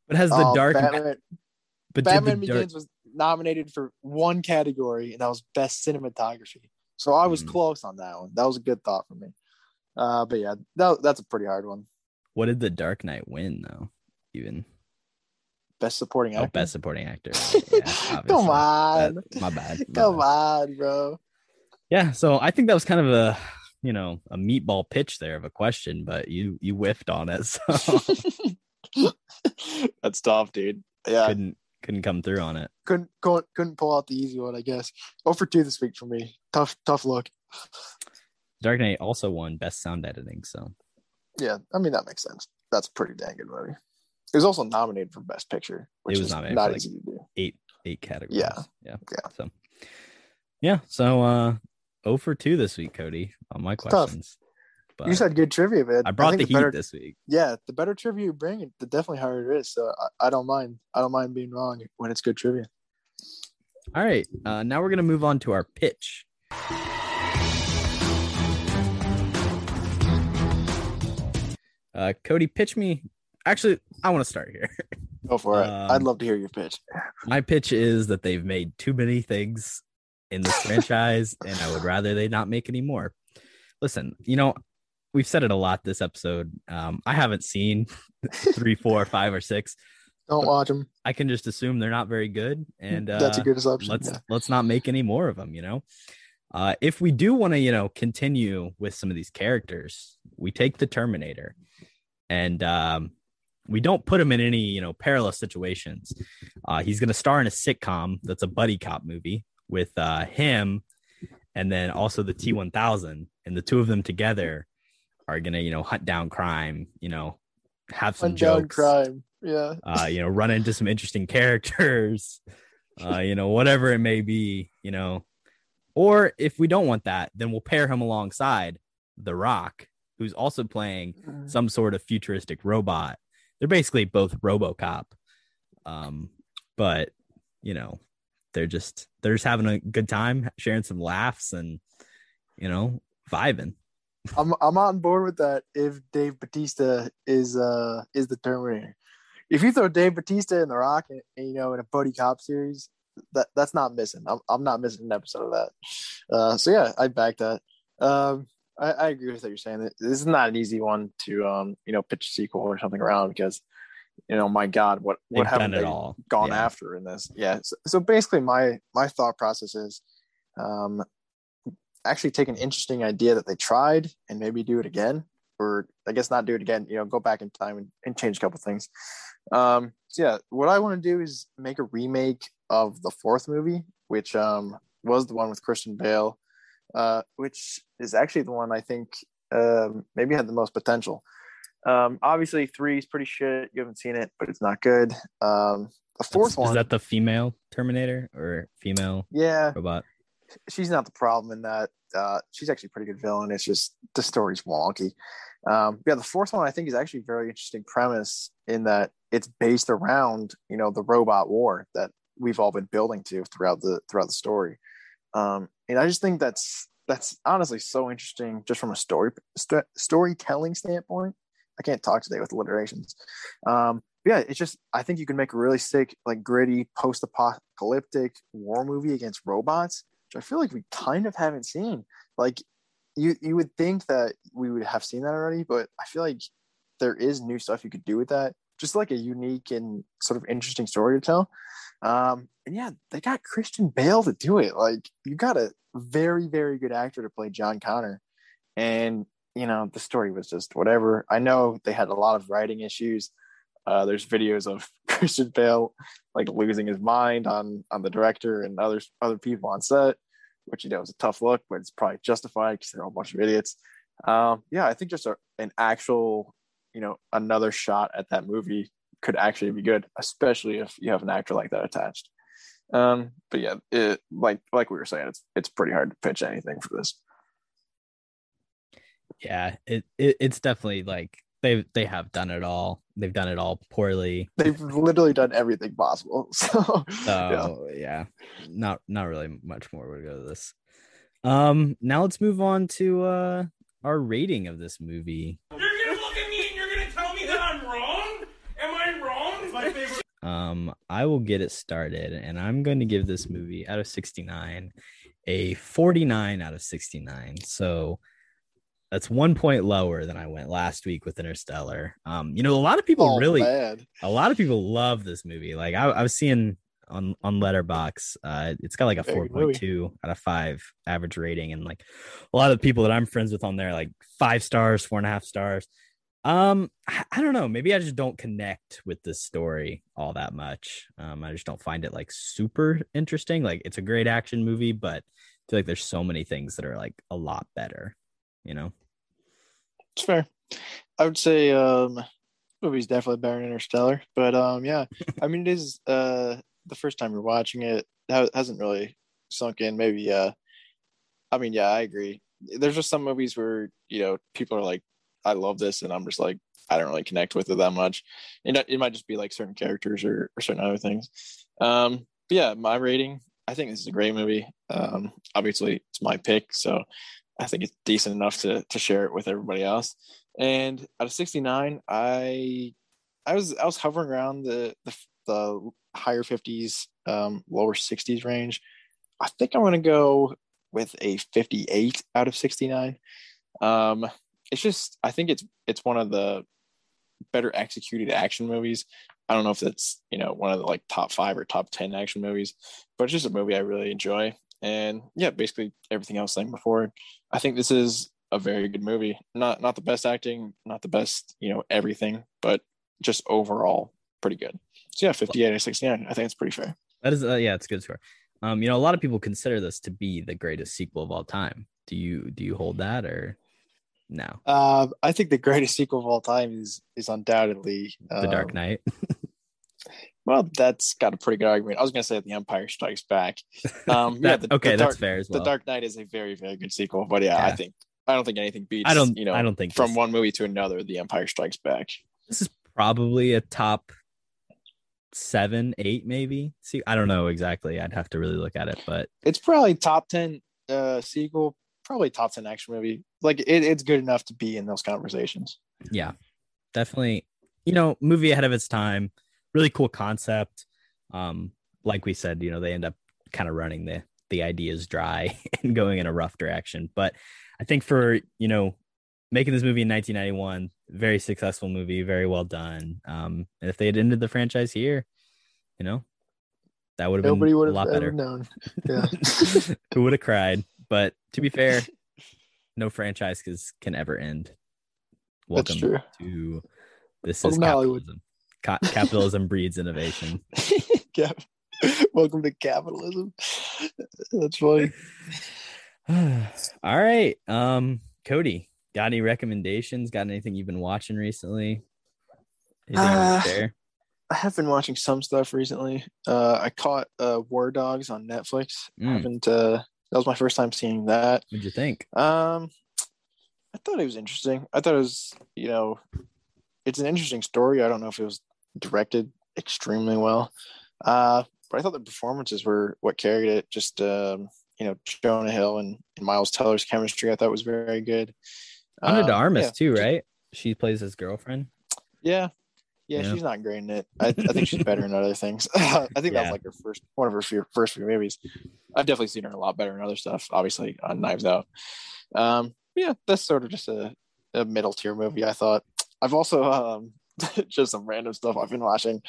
But has the Oh, Dark Batman, but Batman the dark, Begins was nominated for one category, and that was best cinematography. So I was Hmm. close on that one. That was a good thought for me. Uh, but yeah, that, that's a pretty hard one. what did the Dark Knight win though? Even best supporting Oh, actor. best supporting actor. Yeah. Come on, That- my bad. my come bad. on, bro. Yeah, so I think that was kind of a you know a meatball pitch there of a question, but you you whiffed on it, so That's tough, dude. Yeah, couldn't couldn't come through on it. couldn't couldn't couldn't pull out the easy one, I guess. Oh for two this week for me. Tough tough look. Dark Knight also won best sound editing, so Yeah, I mean that makes sense. That's a pretty dang good movie. It was also nominated for best picture, which was is nominated not like, easy to do. eight eight categories. Yeah. yeah, Yeah. So yeah, so uh, oh for two this week, Cody, on my tough. But you said good trivia, man. I brought the think heat better, this week. Yeah, the better trivia you bring, the definitely harder it is. So I, I don't mind. I don't mind being wrong when it's good trivia. All right, uh, now we're gonna move on to our pitch. Uh, Cody, pitch me. Actually, I want to start here. Go for it. Um, I'd love to hear your pitch. My pitch is that they've made too many things in this franchise, and I would rather they not make any more. Listen, you know, we've said it a lot this episode. Um, I haven't seen three, four, five, or six. Don't watch them. I can just assume they're not very good, and uh, That's a good assumption. let's yeah. let's not make any more of them. You know, uh, if we do want to, you know, continue with some of these characters, we take the Terminator, and um, we don't put him in any you know perilous situations. Uh, he's going to star in a sitcom that's a buddy cop movie with uh, him, and then also the T one thousand, and the two of them together are going to you know hunt down crime. You know, have some Undown jokes crime. Yeah. uh, you know, run into some interesting characters, uh, you know, whatever it may be, you know. Or if we don't want that, then we'll pair him alongside The Rock, who's also playing some sort of futuristic robot. They're basically both RoboCop, um, but you know, they're just they're just having a good time, sharing some laughs, and you know, vibing. I'm I'm on board with that if Dave Batista is uh is the Terminator. If you throw Dave Batista in the Rock and, and, you know in a buddy cop series, that that's not missing. I'm I'm not missing an episode of that. Uh, so yeah, I back that. Um, I, I agree with what you're saying. This is not an easy one to um you know pitch a sequel or something around because you know my God, what what They've haven't they all. gone Yeah. after in this? Yeah. So, so basically, my my thought process is, um, actually take an interesting idea that they tried and maybe do it again or i guess not do it again you know go back in time and, and change a couple things. Um so yeah what i want to do is make a remake of the fourth movie which um was the one with christian bale uh which is actually the one i think um maybe had the most potential. Um obviously three is pretty shit you haven't seen it but it's not good. Um the fourth Is one is that the female Terminator or female yeah. robot? She's not the problem in that. Uh, she's actually a pretty good villain. It's just the story's wonky. Um, yeah, the fourth one I think is actually very interesting premise in that it's based around you know the robot war that we've all been building to throughout the throughout the story. Um, and I just think that's that's honestly so interesting just from a story st- storytelling standpoint. I can't talk today with alliterations. Um, yeah, it's just I think you can make a really sick, like gritty, post-apocalyptic war movie against robots which I feel like we kind of haven't seen. Like you you would think that we would have seen that already, but I feel like there is new stuff you could do with that. Just like a unique and sort of interesting story to tell. Um, and yeah, they got Christian Bale to do it. Like you got a very, very good actor to play John Connor. And you know, the story was just whatever. I know they had a lot of writing issues. Uh, there's videos of Christian Bale like losing his mind on on the director and other other people on set, which you know is a tough look, but it's probably justified because they're all a bunch of idiots. Um, yeah, I think just a, an actual, you know, another shot at that movie could actually be good, especially if you have an actor like that attached. Um, but yeah, it like like we were saying, it's it's pretty hard to pitch anything for this. Yeah, it, it it's definitely like they they have done it all. They've done it all poorly. They've literally done everything possible. So, yeah. So yeah. not not really much more would go to this. Um, now let's move on to uh our rating of this movie. You're gonna look at me and you're gonna tell me that I'm wrong? Am I wrong? It's my favorite. Um, I will get it started, and I'm going to give this movie out of 69 a 49 out of 69. So That's one point lower than I went last week with Interstellar. Um, you know, a lot of people Oh, really, man. a lot of people love this movie. Like I, I was seeing on on Letterboxd, uh, it's got like a four point two out of five average rating, and like a lot of the people that I'm friends with on there, like five stars, four and a half stars. Um, I, I don't know. Maybe I just don't connect with this story all that much. Um, I just don't find it like super interesting. Like it's a great action movie, but I feel like there's so many things that are like a lot better. You know? It's fair. I would say um movie's definitely better than Interstellar, but um yeah, I mean it is uh the first time you're watching it ha- hasn't really sunk in. Maybe uh I mean yeah, I agree. There's just some movies where you know people are like, I love this, and I'm just like, I don't really connect with it that much. And it, it might just be like certain characters or, or certain other things. Um, but yeah, my rating. I think this is a great movie. Um, obviously, it's my pick, so I think it's decent enough to to share it with everybody else. And out of 69, I I was I was hovering around the the, the higher 50s, um, lower 60s range. I think I'm gonna go with a 58 out of 69. Um, it's just I think it's it's one of the better executed action movies. I don't know if it's you know one of the like top five or top ten action movies, but it's just a movie I really enjoy. And yeah, basically everything else saying before. I think this is a very good movie. Not not the best acting, not the best you know everything, but just overall pretty good. So yeah, 58 out of 69. I think it's pretty fair. That is, uh, yeah, it's a good score. Um, you know, a lot of people consider this to be the greatest sequel of all time. Do you do you hold that or no? Uh, I think the greatest sequel of all time is is undoubtedly The Dark um, Knight. Well, that's got a pretty good argument. I was going to say The Empire Strikes Back. Um, yeah, the, okay, the that's Dark, fair as well. The Dark Knight is a very, very good sequel. But yeah, I think I don't think anything beats. I don't- You know, I don't think from this- one movie to another, The Empire Strikes Back. This is probably a top seven, eight, maybe. See, I don't know exactly. I'd have to really look at it, but It's probably top ten uh, sequel. Probably top ten action movie. Like it, it's good enough to be in those conversations. yeah, definitely. You know, movie ahead of its time. Really cool concept. Um, like we said, you know, they end up kind of running the the ideas dry and going in a rough direction. But I think for you know making this movie in 1991, very successful movie, very well done. Um, and if they had ended the franchise here, you know, that would have been Nobody would a lot better. known. Yeah. Who would have cried? But to be fair, no franchise can ever end. That's Welcome true. to this Welcome is Hollywood. capitalism. Ca- capitalism breeds innovation. Cap- Welcome to capitalism. That's funny. All right. Um, Cody, got any recommendations? Got anything you've been watching recently? Uh. I have been watching some stuff recently. Uh, I caught uh, War Dogs on Netflix. Mm. Haven't uh, that was my first time seeing that. What'd you think? Um, I thought it was interesting. I thought it was, you know, it's an interesting story. I don't know if it was directed extremely well, uh, but I thought the performances were what carried it. Just um, you know, Jonah Hill and, and Miles Teller's chemistry, I thought was very good. De Um, Armas yeah, too, right? She plays his girlfriend. Yeah. Yeah, Yeah. she's not great in it. I, I think she's better in other things. I think that Yeah. was like her first one of her few, first few movies. I've definitely seen her a lot better in other stuff, obviously on Knives Out. Um, yeah, that's sort of just a, a middle tier movie, I thought. I've also um just some random stuff I've been watching.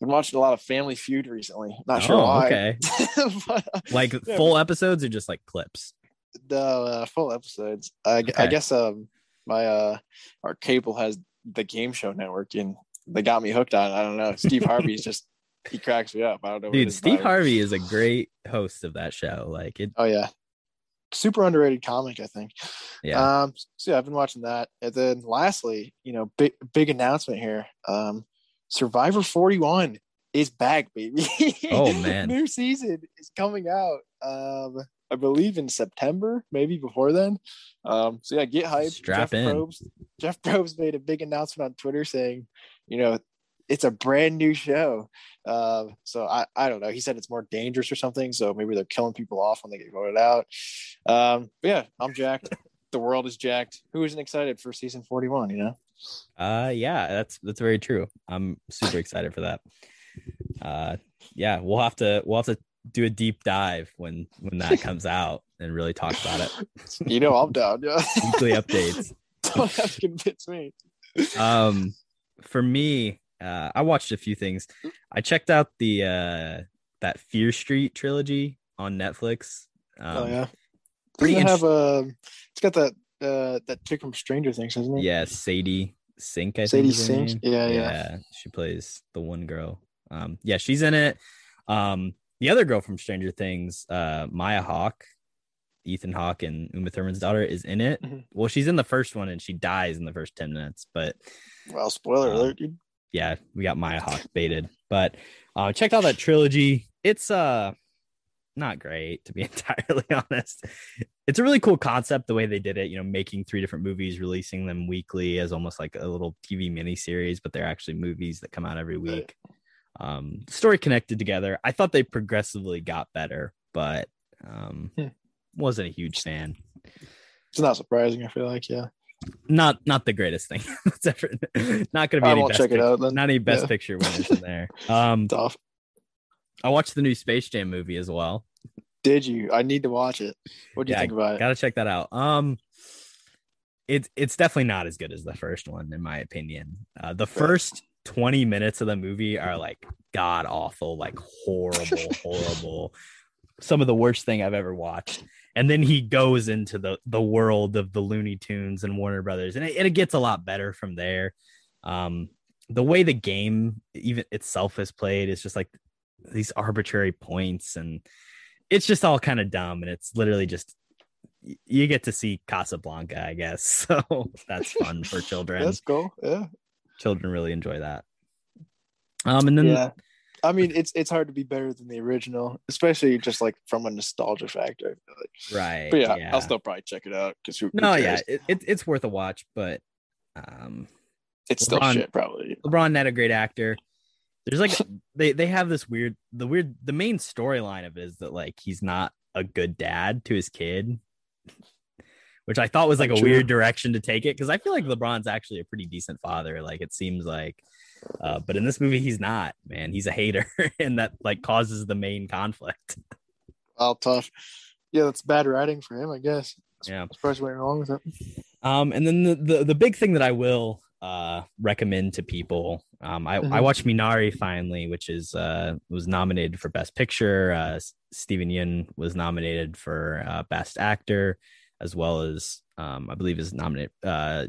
Been watching a lot of Family Feud recently. Not sure Oh, why. okay. But, uh, Like yeah, full episodes or just like clips? the uh, full episodes. I, I guess um my uh our cable has the game show network and they got me hooked on. I don't know. Steve Harvey's just he cracks me up. I don't know. Dude, Steve. Harvey is a great host of that show. Like it, Oh yeah, super underrated comic. I think. yeah. Um. So yeah, I've been watching that, and then lastly, you know, big big announcement here. Um, Survivor Forty One is back, baby. Oh, man. new season is coming out. Um, I believe in September, maybe before then. Um, so yeah, get hyped. Strap Jeff in. Probst, Jeff Probst made a big announcement on Twitter saying, you know, it's a brand new show. Um, so I, I don't know. He said it's more dangerous or something. So maybe they're killing people off when they get voted out. Um, but yeah, I'm jacked. the world is jacked. Who isn't excited for season 41? You know, Uh yeah, that's that's very true. I'm super excited for that. Uh yeah, we'll have to we'll have to do a deep dive when when that comes out and really talk about it. You know I'm down. Yeah. Weekly updates. Don't have to convince me. Um, for me, uh, I watched a few things. I checked out the uh that Fear Street trilogy on Netflix. Um, oh yeah. pretty it have a? It's got that uh that chick from Stranger Things, hasn't it? Yeah, Sadie Sink. I Sadie Sink? name. Yeah, yeah. She plays the one girl. Um, yeah, she's in it. Um, the other girl from Stranger Things, uh, Maya Hawke, Ethan Hawke and Uma Thurman's daughter, is in it. Mhm. Well, she's in the first one and she dies in the first ten minutes. But Well, spoiler Um, alert, dude. Yeah, we got Maya Hawke baited. But uh, checked out that trilogy. It's uh not great to be entirely honest. It's a really cool concept the way they did it. You know, making three different movies, releasing them weekly as almost like a little TV miniseries, but they're actually movies that come out every week. Um, story connected together. I thought they progressively got better, but um, Hmm. wasn't a huge fan. It's not surprising. I feel like yeah. Not not the greatest thing. that's ever, not gonna be I any won't best check it out then. Not any best Yeah. picture winners in there. Um, Tough. I watched the new Space Jam movie as well. Did you? I need to watch it. What do you think about it? Gotta check that out. Um, it's it's definitely not as good as the first one, in my opinion. Uh, the first twenty minutes of the movie are like god awful, like horrible, horrible. Some of the worst thing I've ever watched. And then he goes into the the world of the Looney Tunes and Warner Brothers, and it, and it gets a lot better from there. Um, the way the game even itself is played is just like these arbitrary points and it's just all kind of dumb and it's literally just you get to see Casablanca, I guess. So that's fun for children. That's cool. Yeah. Children really enjoy that. Um, and then yeah. I mean, it's it's hard to be better than the original, especially just like from a nostalgia factor. Like. right, But yeah, I'll still probably check it out because who, who no, yeah, cares? it, it, it's worth a watch, but um, it's still LeBron- shit probably. LeBron not a great actor. There's like they they have this weird the weird the main storyline of it is that like he's not a good dad to his kid, which I thought was like a True. weird direction to take it because I feel like LeBron's actually a pretty decent father. Like it seems like, uh, but in this movie he's not. Man, he's a hater, and that like causes the main conflict. All tough. Yeah, that's bad writing for him, I guess. Yeah. That's probably what's wrong with it. Um, and then the, the the big thing that I will uh recommend to people, um, I I Mhm. watched Minari finally, which is uh was nominated for Best Picture. Uh, Steven Yeun was nominated for uh, Best Actor, as well as um I believe is nominated. Uh,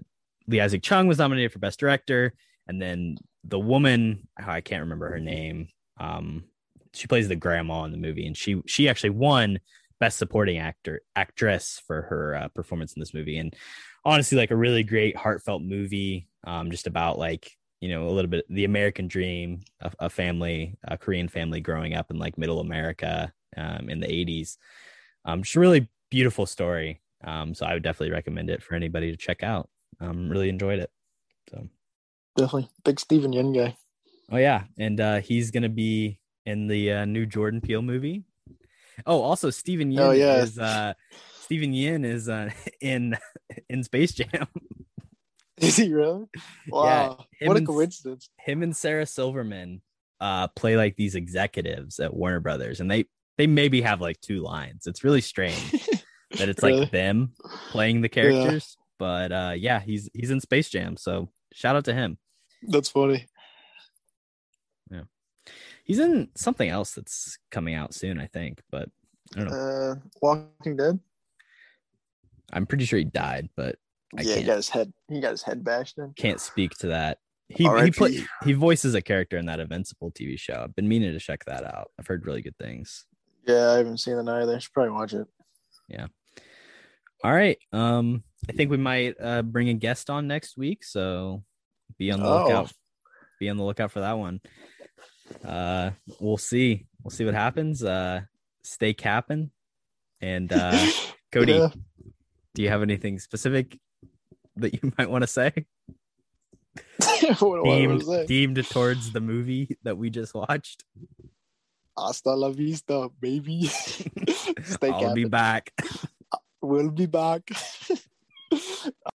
Lee Isaac Chung was nominated for Best Director, and then the woman I can't remember her name. Um, she plays the grandma in the movie, and she she actually won Best Supporting Actor Actress for her uh, performance in this movie, and honestly like a really great heartfelt movie um just about like you know a little bit the american dream a, a family a korean family growing up in like middle america um in the 80s um just a really beautiful story. Um so i would definitely recommend it for anybody to check out. Um really enjoyed it. So Definitely. Big Steven Yeun guy. oh yeah and uh he's gonna be in the uh, new jordan peele movie oh also Steven Yeun Oh, yeah. is uh Steven Yeun is uh, in in Space Jam. Is he really? Wow. him what a and- coincidence. him and Sarah Silverman uh play like these executives at Warner Brothers and they they maybe have like two lines. It's really strange that it's Really? like them playing the characters. But uh yeah, he's he's in Space Jam, so shout out to him. That's funny. Yeah. He's in something else that's coming out soon, I think, but I don't know. Uh, Walking Dead. I'm pretty sure he died, but I yeah, he can't got his head. He got his head bashed in. can't speak to that. He he play, he voices a character in that Invincible TV show. I've been meaning to check that out. I've heard really good things. Yeah, I haven't seen it either. Should probably watch it. Yeah. All right. Um, I think we might uh bring a guest on next week, so be on the Oh. lookout. Be on the lookout for that one. Uh, we'll see. We'll see what happens. Uh, stay capping. And uh, Cody, Yeah. do you have anything specific that you might want to say? Deemed, say? deemed towards the movie that we just watched. Hasta la vista, baby. Stay I'll be back. We'll be back.